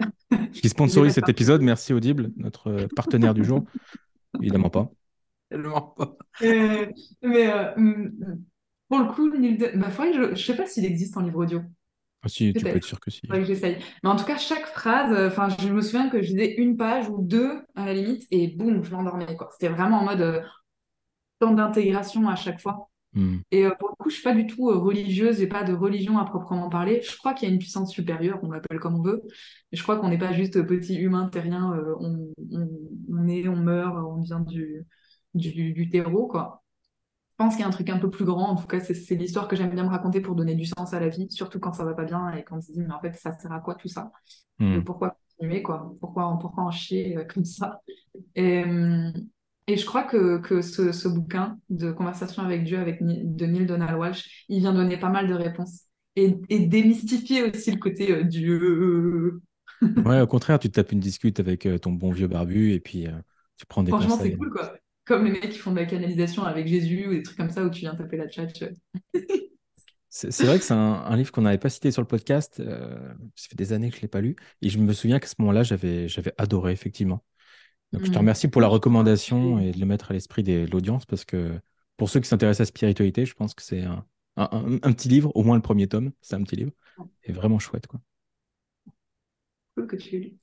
Qui [laughs] sponsorise cet épisode. Merci Audible, notre partenaire du jour. Évidemment pas. Tellement pas. mais pour le coup, bah, je ne sais pas s'il existe en livre audio. Ah, si, tu peux être sûr que si. que j'essaye. Mais en tout cas, chaque phrase, enfin, je me souviens que je disais une page ou deux à la limite et boum, je m'endormais. C'était vraiment en mode temps d'intégration à chaque fois. Hmm. Et euh, pour le coup, je suis pas du tout euh, religieuse, j'ai pas de religion à proprement parler. Je crois qu'il y a une puissance supérieure, on l'appelle comme on veut. Mais je crois qu'on n'est pas juste petit humain terrien, euh, on, on, est, on meurt, on vient du, du, du terreau, quoi. Je pense qu'il y a un truc un peu plus grand. En tout cas, c'est l'histoire que j'aime bien me raconter pour donner du sens à la vie, surtout quand ça va pas bien et quand on se dit, mais en fait, ça sert à quoi tout ça? Hmm. Pourquoi continuer, quoi? Pourquoi, pourquoi en chier comme ça? Et, hum, et je crois que, que ce, ce, bouquin de Conversation avec Dieu avec, de Neil Donald Walsh, il vient donner pas mal de réponses et, et démystifier aussi le côté euh, Dieu. ouais, au contraire, tu te tapes une discute avec euh, ton bon vieux barbu et puis euh, tu prends des Franchement, c'est cool, quoi. Comme les mecs qui font de la canalisation avec Jésus ou des trucs comme ça où tu viens taper la chat. [laughs] c'est vrai que c'est un, livre qu'on n'avait pas cité sur le podcast. ça fait des années que je ne l'ai pas lu. Et je me souviens qu'à ce moment-là, j'avais adoré, effectivement. Donc, je te mm. remercie pour la recommandation et de le mettre à l'esprit de l'audience parce que pour ceux qui s'intéressent à la spiritualité, je pense que c'est un, un, petit livre, au moins le premier tome, c'est un petit livre, et vraiment chouette. Quoi. Cool que tu lu.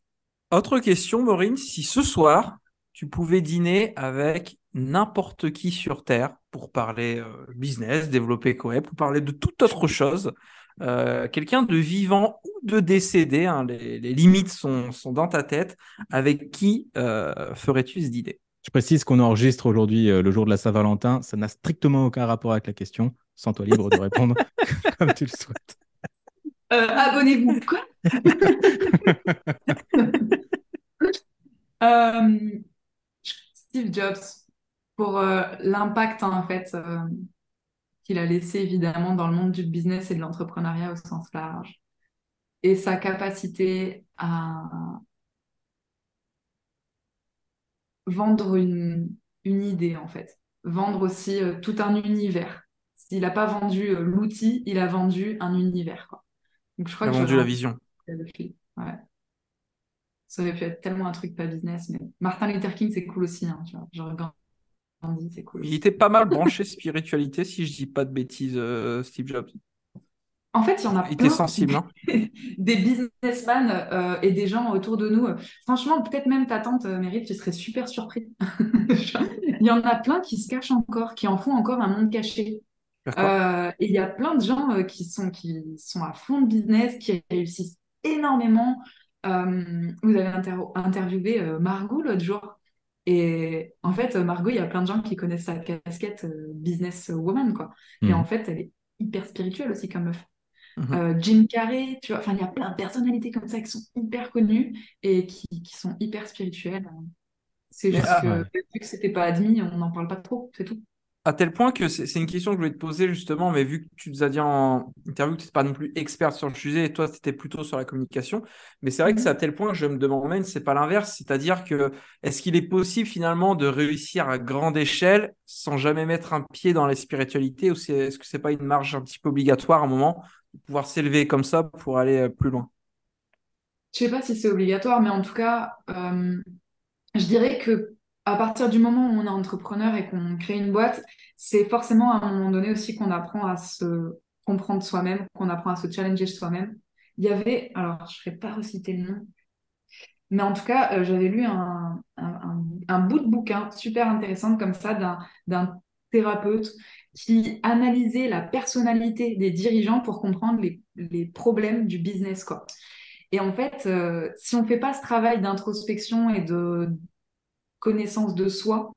Autre question, Maureen, si ce soir, tu pouvais dîner avec n'importe qui sur Terre pour parler euh, business, développer Coep, pour parler de toute autre chose, euh, quelqu'un de vivant ou de décédé, hein, les, limites sont, dans ta tête, avec qui euh, ferais-tu ce dîner? Je précise qu'on enregistre aujourd'hui euh, le jour de la Saint-Valentin, ça n'a strictement aucun rapport avec la question, sans toi libre de répondre [laughs] [laughs] comme tu le souhaites. Abonnez-vous, quoi? [laughs] Steve Jobs, pour l'impact en fait qu'il a laissé évidemment dans le monde du business et de l'entrepreneuriat au sens large. Et sa capacité à vendre une, une idée en fait, vendre aussi euh, tout un univers. S'il n'a pas vendu euh, l'outil, il a vendu un univers. Quoi. Donc, je crois il a vendu la vision. Ouais. Ça aurait pu être tellement un truc pas business, mais Martin Luther King, c'est cool aussi. Hein, tu vois. Je regarde il était pas mal branché spiritualité, si je dis pas de bêtises, euh, Steve Jobs. En fait, il y en a il était sensible, hein. [laughs] des businessmen euh, et des gens autour de nous. Franchement, peut-être même ta tante euh, Meryl, tu serais super surpris. [laughs] il y en a plein qui se cachent encore, qui en font encore un monde caché. et il y a plein de gens qui, sont, qui sont à fond de business, qui réussissent énormément. Vous avez interviewé Margot l'autre jour. Et en fait, Margot, il y a plein de gens qui connaissent sa casquette euh, business woman, quoi. Et en mhm. fait, elle est hyper spirituelle aussi comme meuf. Mhm. Euh, Jim Carrey, tu vois, enfin, il y a plein de personnalités comme ça qui sont hyper connues et qui, qui sont hyper spirituelles. C'est juste ah, que, vu que c'était pas admis, on n'en parle pas trop, c'est tout à tel point que c'est une question que je voulais te poser justement, mais vu que tu nous as dit en interview que tu n'étais pas non plus expert sur le sujet et toi, tu étais plutôt sur la communication, mais c'est vrai que c'est à tel point que je me demande, c'est pas l'inverse, c'est-à-dire que est-ce qu'il est possible finalement de réussir à grande échelle sans jamais mettre un pied dans la spiritualité ou est-ce que c'est pas une marge un petit peu obligatoire à un moment de pouvoir s'élever comme ça pour aller euh, plus loin? Je sais pas si c'est obligatoire, mais en tout cas, euh, je dirais que à partir du moment où on est entrepreneur et qu'on crée une boîte, c'est forcément à un moment donné aussi qu'on apprend à se comprendre soi-même, qu'on apprend à se challenger soi-même. Il y avait, alors je ne vais pas reciter le nom, Mais en tout cas, euh, j'avais lu un, un, bout de bouquin super intéressant comme ça d'un thérapeute qui analysait la personnalité des dirigeants pour comprendre les, les problèmes du business. Quoi. Et en fait, euh, si on ne fait pas ce travail d'introspection et de connaissance de soi,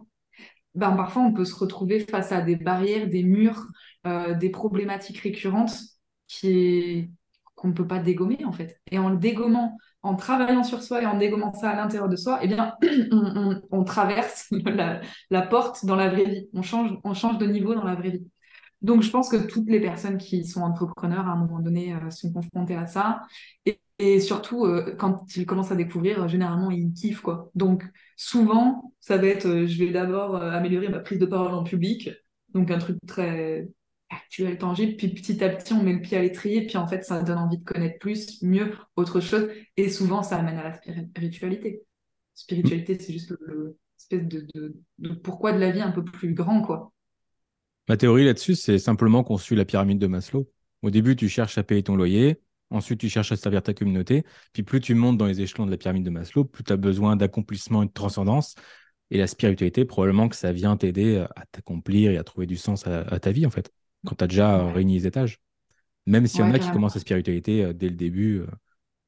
ben, parfois on peut se retrouver face à des barrières, des murs, euh, des problématiques récurrentes qui qu'on ne peut pas dégommer en fait. Et en le dégommant, en travaillant sur soi et en dégommant ça à l'intérieur de soi, eh bien, [clears throat] on, traverse [laughs] la, porte dans la vraie vie. On change, on change de niveau dans la vraie vie. Donc, je pense que toutes les personnes qui sont entrepreneurs, à un moment donné, euh, sont confrontées à ça. Et, et surtout, euh, quand ils commencent à découvrir, généralement, ils kiffent, quoi. Donc, souvent, ça va être, euh, je vais d'abord améliorer ma prise de parole en public. Donc, un truc très actuel, tangible. Puis, petit à petit, on met le pied à l'étrier. Puis, en fait, ça donne envie de connaître plus, mieux, autre chose. Et souvent, ça amène à la spiritualité. Spiritualité, c'est juste le, espèce de, de, de pourquoi de la vie un peu plus grand, quoi. Ma théorie là-dessus, c'est simplement qu'on suit la pyramide de Maslow. Au début, tu cherches à payer ton loyer. Ensuite, tu cherches à servir ta communauté. Puis plus tu montes dans les échelons de la pyramide de Maslow, plus tu as besoin d'accomplissement et de transcendance. Et la spiritualité, probablement que ça vient t'aider à t'accomplir et à trouver du sens à, ta vie, en fait, quand tu as déjà réuni les étages. Même s'il y en a qui commencent la spiritualité euh, dès le début, euh,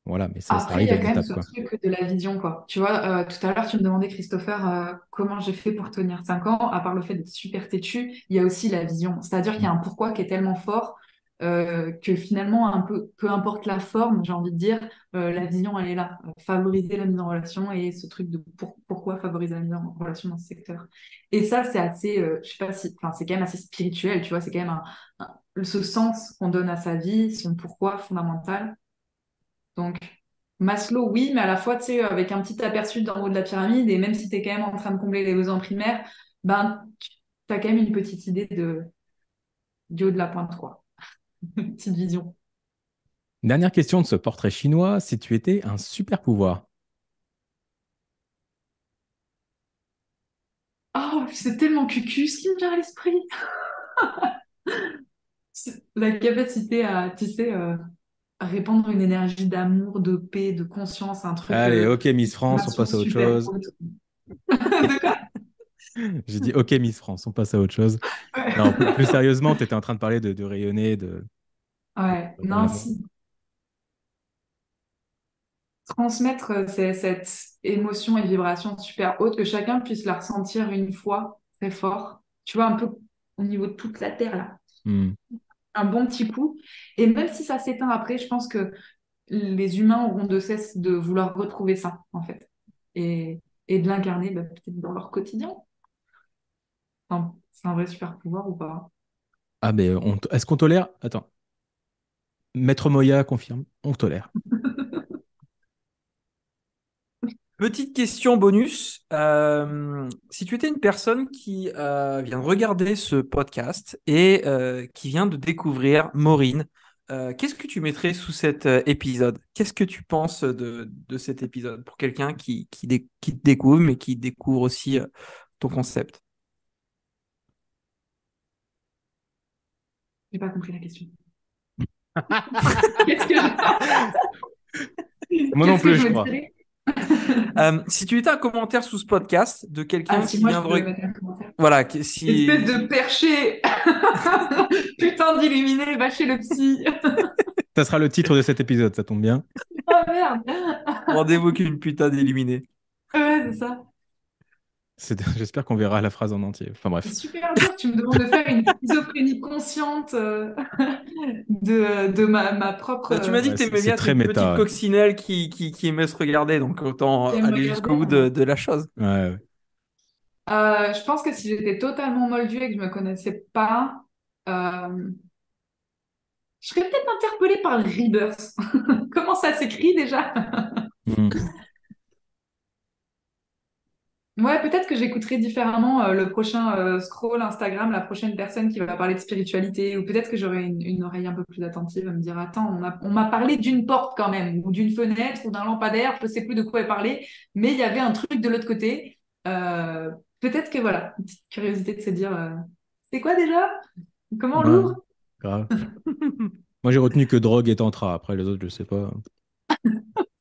voilà, mais ça, Après, arrive il y a quand même ce truc de la vision, quoi. Tu vois, euh, tout à l'heure, tu me demandais, Christopher, euh, comment j'ai fait pour tenir 5 ans. À part le fait d'être super têtu, il y a aussi la vision. C'est-à-dire qu'il y a un pourquoi qui est tellement fort euh, que finalement, un peu, peu importe la forme, j'ai envie de dire, euh, la vision, elle est là. Favoriser la mise en relation et ce truc de pourquoi favoriser la mise en relation dans ce secteur. Et ça, c'est assez, euh, je sais pas si, enfin, c'est quand même assez spirituel, tu vois, c'est quand même ce sens qu'on donne à sa vie, son pourquoi fondamental. Donc, Maslow, oui, mais à la fois, tu sais, avec un petit aperçu d'en haut de la pyramide, et même si tu es quand même en train de combler les besoins primaires, ben, tu as quand même une petite idée de, du haut de la pointe 3. [laughs] petite vision. Dernière question de ce portrait chinois, si tu étais un super pouvoir Oh, c'est tellement cucu ce qui me vient à l'esprit. [laughs] la capacité à, tu sais, euh, répandre une énergie d'amour, de paix, de conscience, un truc. Allez, ok, Miss France, on passe à autre chose. [laughs] [laughs] J'ai dit ok, Miss France, on passe à autre chose. [laughs] Non, plus, sérieusement, tu étais en train de parler de, rayonner, de. Ouais, non, si. Transmettre euh, cette émotion et vibration super haute, que chacun puisse la ressentir une fois très fort. Tu vois, un peu au niveau de toute la Terre, là. Hmm un bon petit coup. Et même si ça s'éteint après, je pense que les humains auront de cesse de vouloir retrouver ça, en fait. Et, et de l'incarner bah, peut-être dans leur quotidien. C'est un vrai super pouvoir ou pas? Ah, mais est-ce qu'on tolère? Attends. Maître Moya confirme, on tolère. [laughs] Petite question bonus. Euh, si tu étais une personne qui euh, vient de regarder ce podcast et euh, qui vient de découvrir Maureen, qu'est-ce que tu mettrais sous cet épisode? Qu'est-ce que tu penses de, cet épisode? Pour quelqu'un qui, qui, te découvre, mais qui découvre aussi ton concept J'ai pas compris la question. [laughs] qu'est-ce que Moi non plus, je crois. Euh, si tu étais un commentaire sous ce podcast de quelqu'un ah, qui vient de. Voilà, si. Espèce de perché [laughs] Putain d'illuminé, va chez le psy [laughs] Ça sera le titre de cet épisode, ça tombe bien. Oh merde Rendez-vous qu'une putain d'illuminé. Ouais, c'est ça. [laughs] J'espère qu'on verra la phrase en entier. Enfin bref. C'est super dur, tu me demandes de faire une schizophrénie consciente euh, de, de ma, ma, propre. Bah, tu m'as dit que tu aimais bien cette petite coccinelle qui, qui, qui, aimait se regarder, donc autant aller jusqu'au bout de, de, la chose. Ouais, euh, je pense que si j'étais totalement moldue et que je ne me connaissais pas, euh, je serais peut-être interpellée par le Rebirth. [laughs] Comment ça s'écrit déjà? Hmm. Ouais, peut-être que j'écouterai différemment euh, le prochain euh, scroll Instagram, la prochaine personne qui va parler de spiritualité, ou peut-être que j'aurai une, oreille un peu plus attentive à me dire attends, on m'a parlé d'une porte quand même, ou d'une fenêtre, ou d'un lampadaire, je ne sais plus de quoi elle parlait, mais il y avait un truc de l'autre côté. Euh, peut-être que voilà, une petite curiosité de se dire c'est quoi déjà? Comment on l'ouvre? [laughs] Moi j'ai retenu que drogue et tantra, après les autres je sais pas. [laughs]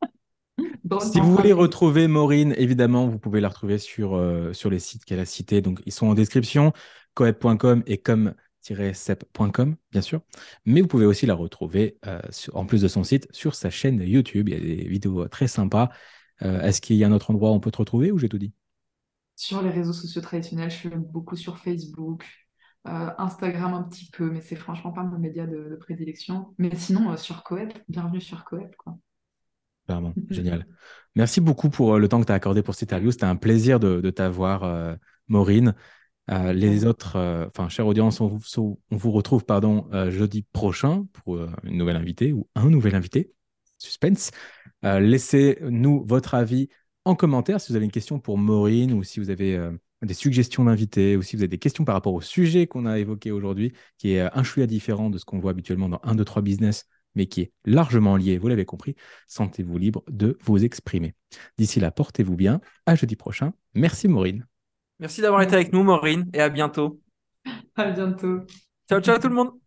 Si vous voulez retrouver Maureen, évidemment, vous pouvez la retrouver sur, euh, sur les sites qu'elle a cités. Donc, ils sont en description, coep.com et comme-sep.com, bien sûr. Mais vous pouvez aussi la retrouver, euh, en plus de son site, sur sa chaîne YouTube. Il y a des vidéos très sympas. Euh, est-ce qu'il y a un autre endroit où on peut te retrouver ou j'ai tout dit? Sur les réseaux sociaux traditionnels, je suis beaucoup sur Facebook, Instagram un petit peu, mais c'est franchement pas mon média de, prédilection. Mais sinon, sur Coep, bienvenue sur Coep. Quoi. Vraiment, [laughs] génial. Merci beaucoup pour euh, le temps que tu as accordé pour cette interview. C'était un plaisir de, t'avoir, euh, Maureen. Euh, les autres, enfin, chère audience, on vous, retrouve pardon, jeudi prochain pour une nouvelle invitée ou un nouvel invité. Suspense. Laissez-nous votre avis en commentaire si vous avez une question pour Maureen ou si vous avez des suggestions d'invités ou si vous avez des questions par rapport au sujet qu'on a évoqué aujourd'hui, qui est un chouïa différent de ce qu'on voit habituellement dans 1, 2, 3 business mais qui est largement lié, vous l'avez compris, sentez-vous libre de vous exprimer. D'ici là, portez-vous bien. À jeudi prochain. Merci Maureen. Merci d'avoir été avec nous Maureen et à bientôt. À bientôt. Ciao ciao tout le monde.